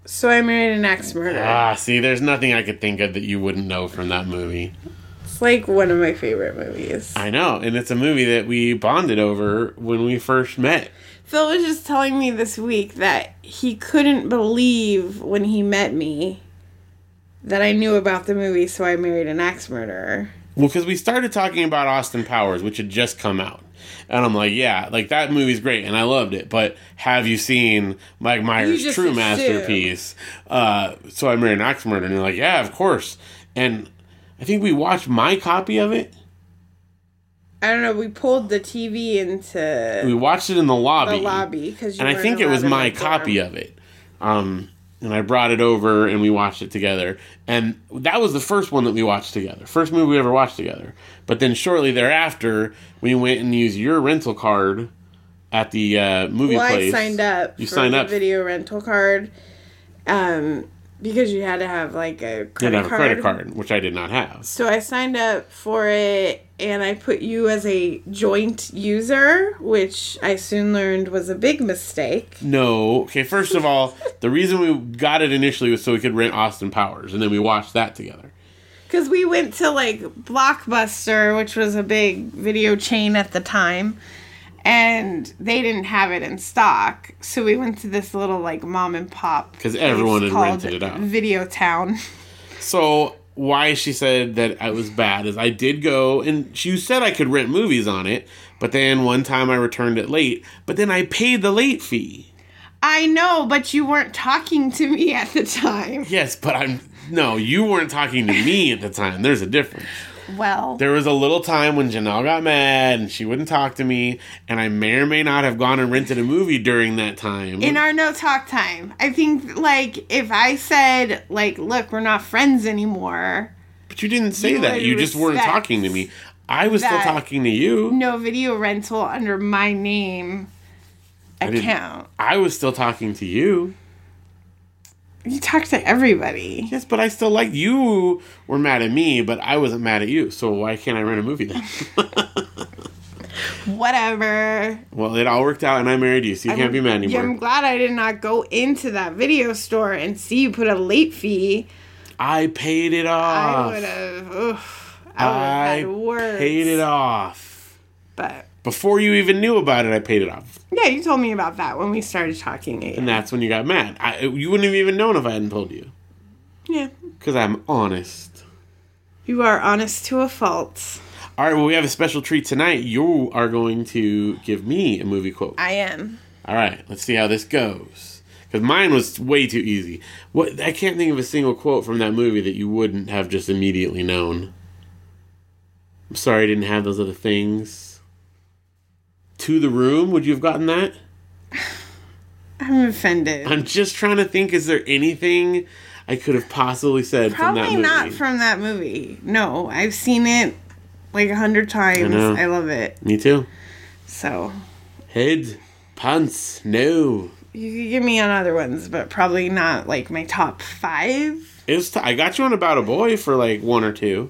So I married an axe murderer. Ah, see, there's nothing I could think of that you wouldn't know from that movie. It's like one of my favorite movies. I know, and it's a movie that we bonded over when we first met. Phil was just telling me this week that he couldn't believe when he met me that I knew about the movie, so I married an axe murderer. Well, because we started talking about Austin Powers, which had just come out. And I'm like, yeah, like that movie's great and I loved it. But have you seen Mike Myers' true assume. masterpiece? Uh, so I married an axe murderer. And you're like, yeah, of course. And I think we watched my copy of it. I don't know. We pulled the TV into We watched it in the lobby. the lobby because and I think it was my copy of it. Um, and I brought it over and we watched it together. And that was the first one that we watched together. First movie we ever watched together. But then shortly thereafter, we went and used your rental card at the uh, movie Well, place. I signed up. You for signed the up. video rental card, um, because you had to have like a You had credit to have a card. credit card, which I did not have. So I signed up for it, and I put you as a joint user, which I soon learned was a big mistake. No. Okay, first of all, the reason we got it initially was so we could rent Austin Powers, and then we watched that together. Because we went to like Blockbuster, which was a big video chain at the time, and they didn't have it in stock. So we went to this little like mom and pop because everyone had rented it out. Video Town. So why she said that I was bad is I did go and she said I could rent movies on it, but then one time I returned it late, but then I paid the late fee. I know, but you weren't talking to me at the time. Yes, but I'm no, you weren't talking to me at the time. There's a difference. Well, There was a little time when Janelle got mad and she wouldn't talk to me, and I may or may not have gone and rented a movie during that time. in our no talk time, I think like if I said like, look, we're not friends anymore. but you didn't say You that. You just weren't talking to me. I was still talking to you. No video rental under my name didn't- account. I was still talking to you. You talk to everybody. Yes, but I still like you were mad at me, but I wasn't mad at you. So why can't I rent a movie then? Whatever. well, it all worked out, and I married you, so you can't be mad Yeah, I'm glad I did not go into that video store and see you put a late fee. I paid it I off. would have. I would have I had words. paid it off But before you even knew about it. I paid it off, yeah, you told me about that when we started talking and that's when you got mad. I, you wouldn't have even known if I hadn't told you, yeah, because I'm honest. you are honest to a fault. All right, well, we have a special treat tonight. You are going to give me a movie quote. I am. All right, let's see how this goes. Because mine was way too easy. What I can't think of a single quote from that movie that you wouldn't have just immediately known. I'm sorry I didn't have those other things. To the room, would you have gotten that? I'm offended. I'm just trying to think. Is there anything I could have possibly said from that Probably movie? not from that movie. No, I've seen it like a hundred times. know. I love it. Me too. So Head, pants, no. you could give me on other ones, but probably not like my top five. It was t- I got you on about a boy for like one or two,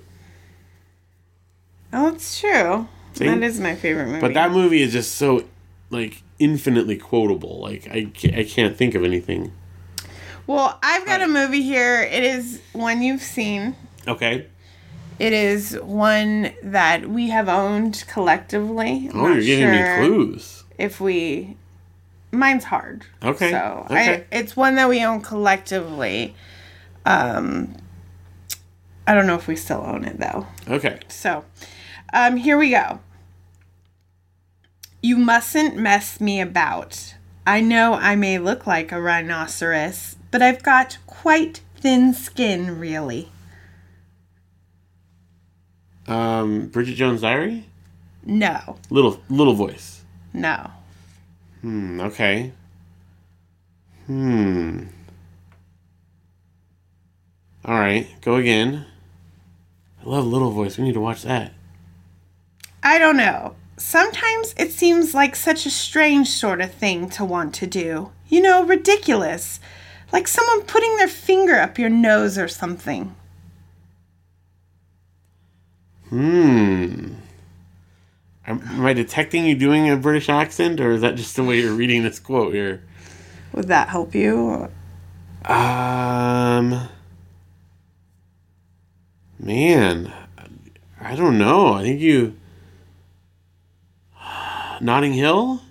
Oh, it's true. That is my favorite movie. but that movie is just so like infinitely quotable. Like I can't, I can't think of anything. well, I've got a movie here. It is one you've seen. Okay. It is one that we have owned collectively. I'm Oh, you're giving sure me clues. If we, mine's hard. Okay, So okay. I, it's one that we own collectively. Um, I don't know if we still own it though. Okay. So, um, here we go. You mustn't mess me about. I know I may look like a rhinoceros, but I've got quite thin skin, really. Um, Bridget Jones' Diary. No, Little little voice. no. Hmm. Okay. Hmm. All right. Go again. I love Little Voice. We need to watch that. I don't know. Sometimes it seems like such a strange sort of thing to want to do. You know, ridiculous. Like someone putting their finger up your nose or something. Hmm. Am, am I detecting you doing a British accent, or is that just the way you're reading this quote here? Would that help you? Um. Man, I don't know. I think you. Notting Hill?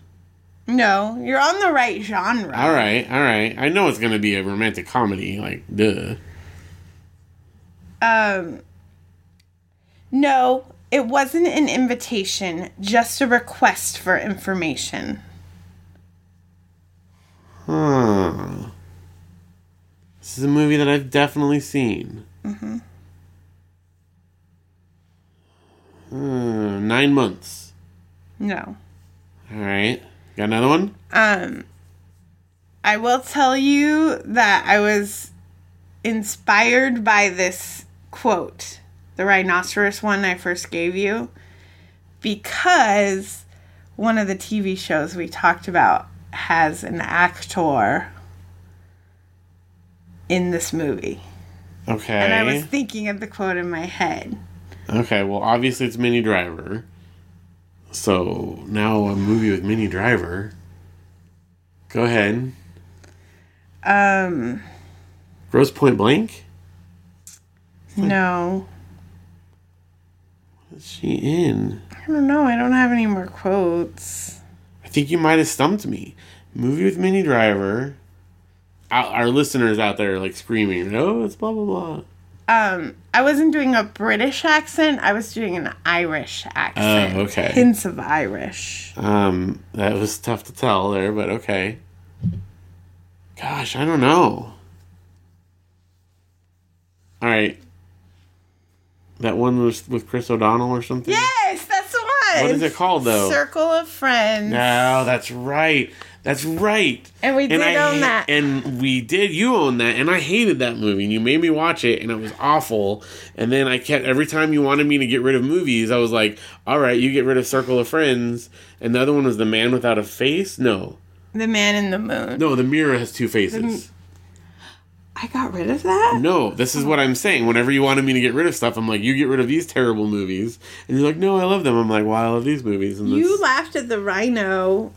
No, you're on the right genre. All right, all right. I know it's going to be a romantic comedy, like, duh. Um, no, it wasn't an invitation, just a request for information. Huh. This is a movie that I've definitely seen. Mm-hmm. Hmm, nine months. No. All right. Got another one? Um, I will tell you that I was inspired by this quote, the rhinoceros one I first gave you, because one of the TV shows we talked about has an actor in this movie. Okay. And I was thinking of the quote in my head. Okay, well, obviously it's Minnie Driver. So now a movie with Minnie Driver. Go ahead. Um, Grosse Pointe Blank? no. What's she in? I don't know. I don't have any more quotes. I think you might have stumped me. Movie with Minnie Driver. Our, our listeners out there are like screaming, "Oh, it's blah blah blah." Um, I wasn't doing a British accent. I was doing an Irish accent. Oh, okay. Hints of Irish. Um, that was tough to tell there, but okay. Gosh, I don't know. All right. That one was with Chris O'Donnell or something. Yes, that's the one. What is it called, though? Circle of Friends. No, that's right. That's right. And we did I own that. And we did. You own that, and I hated that movie. And you made me watch it, and it was awful. And then I kept every time you wanted me to get rid of movies, I was like, "All right, you get rid of Circle of Friends." And the other one was The Man Without a Face. No, The Man in the Moon. no, The Mirror has two faces. I got rid of that? No, this is what I'm saying. Whenever you wanted me to get rid of stuff, I'm like, "You get rid of these terrible movies," and you're like, "No, I love them." I'm like, "Well, I love these movies." And You this- laughed at the rhino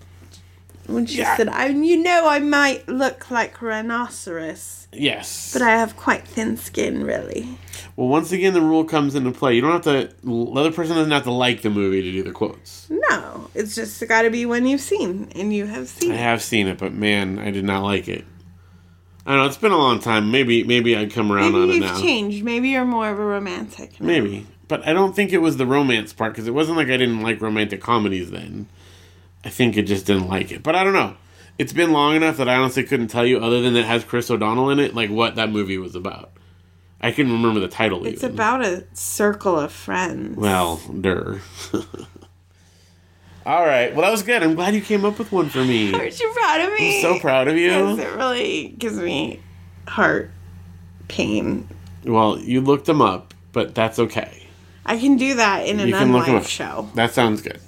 when she Yeah. said, I, you know, I might look like rhinoceros, yes, but I have quite thin skin, really. Well, once again, the rule comes into play. You don't have to. The other person doesn't have to like the movie to do the quotes. No, it's just got to be one you've seen, and you have seen I it. have seen it, but man, I did not like it. I don't know. It's been a long time. Maybe, maybe I'd come around on Maybe it you've changed. Maybe you're more of a romantic. now. Maybe, but I don't think it was the romance part because it wasn't like I didn't like romantic comedies then. I think it just didn't like it. But I don't know. It's been long enough that I honestly couldn't tell you, other than it has Chris O'Donnell in it, like what that movie was about. I can remember the title. It's even. about a circle of friends. Well, der. All right. Well, that was good. I'm glad you came up with one for me. Aren't you proud of me? I'm so proud of you. it really gives me heart pain. Well, you looked them up, but that's okay. I can do that in an You can look them unlive up. show. That sounds good.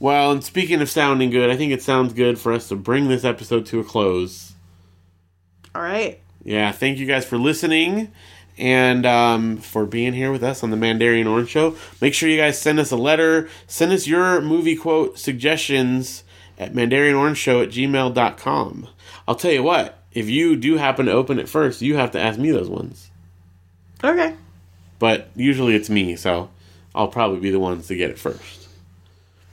Well, and speaking of sounding good, I think it sounds good for us to bring this episode to a close. All right. Yeah, thank you guys for listening and um, for being here with us on the Mandarian Orange Show. Make sure you guys send us a letter. Send us your movie quote suggestions at mandarianorangeshow at gmail.com. I'll tell you what, if you do happen to open it first, you have to ask me those ones. Okay. But usually it's me, so I'll probably be the ones to get it first.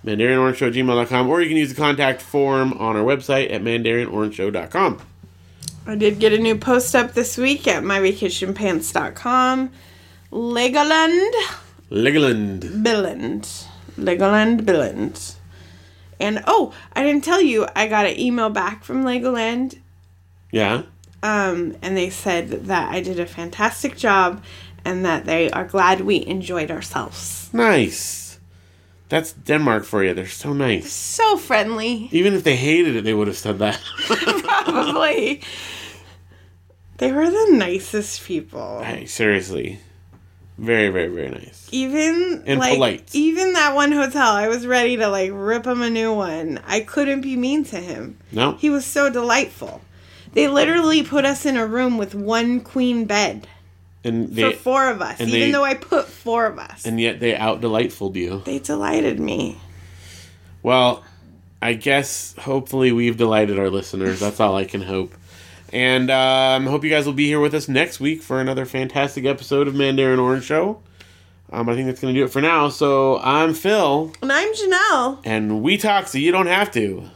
MandarianOrangeShow at gmail.com, or you can use the contact form on our website at mandarianorangeshow.com. I did get a new post up this week at myvacationpants.com. Legoland Legoland. Billund. Legoland Billund. And oh, I didn't tell you, I got an email back from Legoland Yeah? um, and they said that I did a fantastic job and that they are glad we enjoyed ourselves. Nice. That's Denmark for you. They're so nice. So friendly, Even if they hated it, they would have said that. probably. they were the nicest people. hey, seriously. Very, very, very nice. Even And like polite. even that one hotel, I was ready to like rip him a new one. I couldn't be mean to him. No? He was so delightful. They literally put us in a room with one queen bed And for four of us, even they- though I put four of us. and yet they out delightfuled you. they delighted me. Well, I guess hopefully we've delighted our listeners. That's all I can hope. And um, hope you guys will be here with us next week for another fantastic episode of Mandarian Orange Show. Um, I think that's going to do it for now. So I'm Phil, And I'm Janelle. and we talk so you don't have to.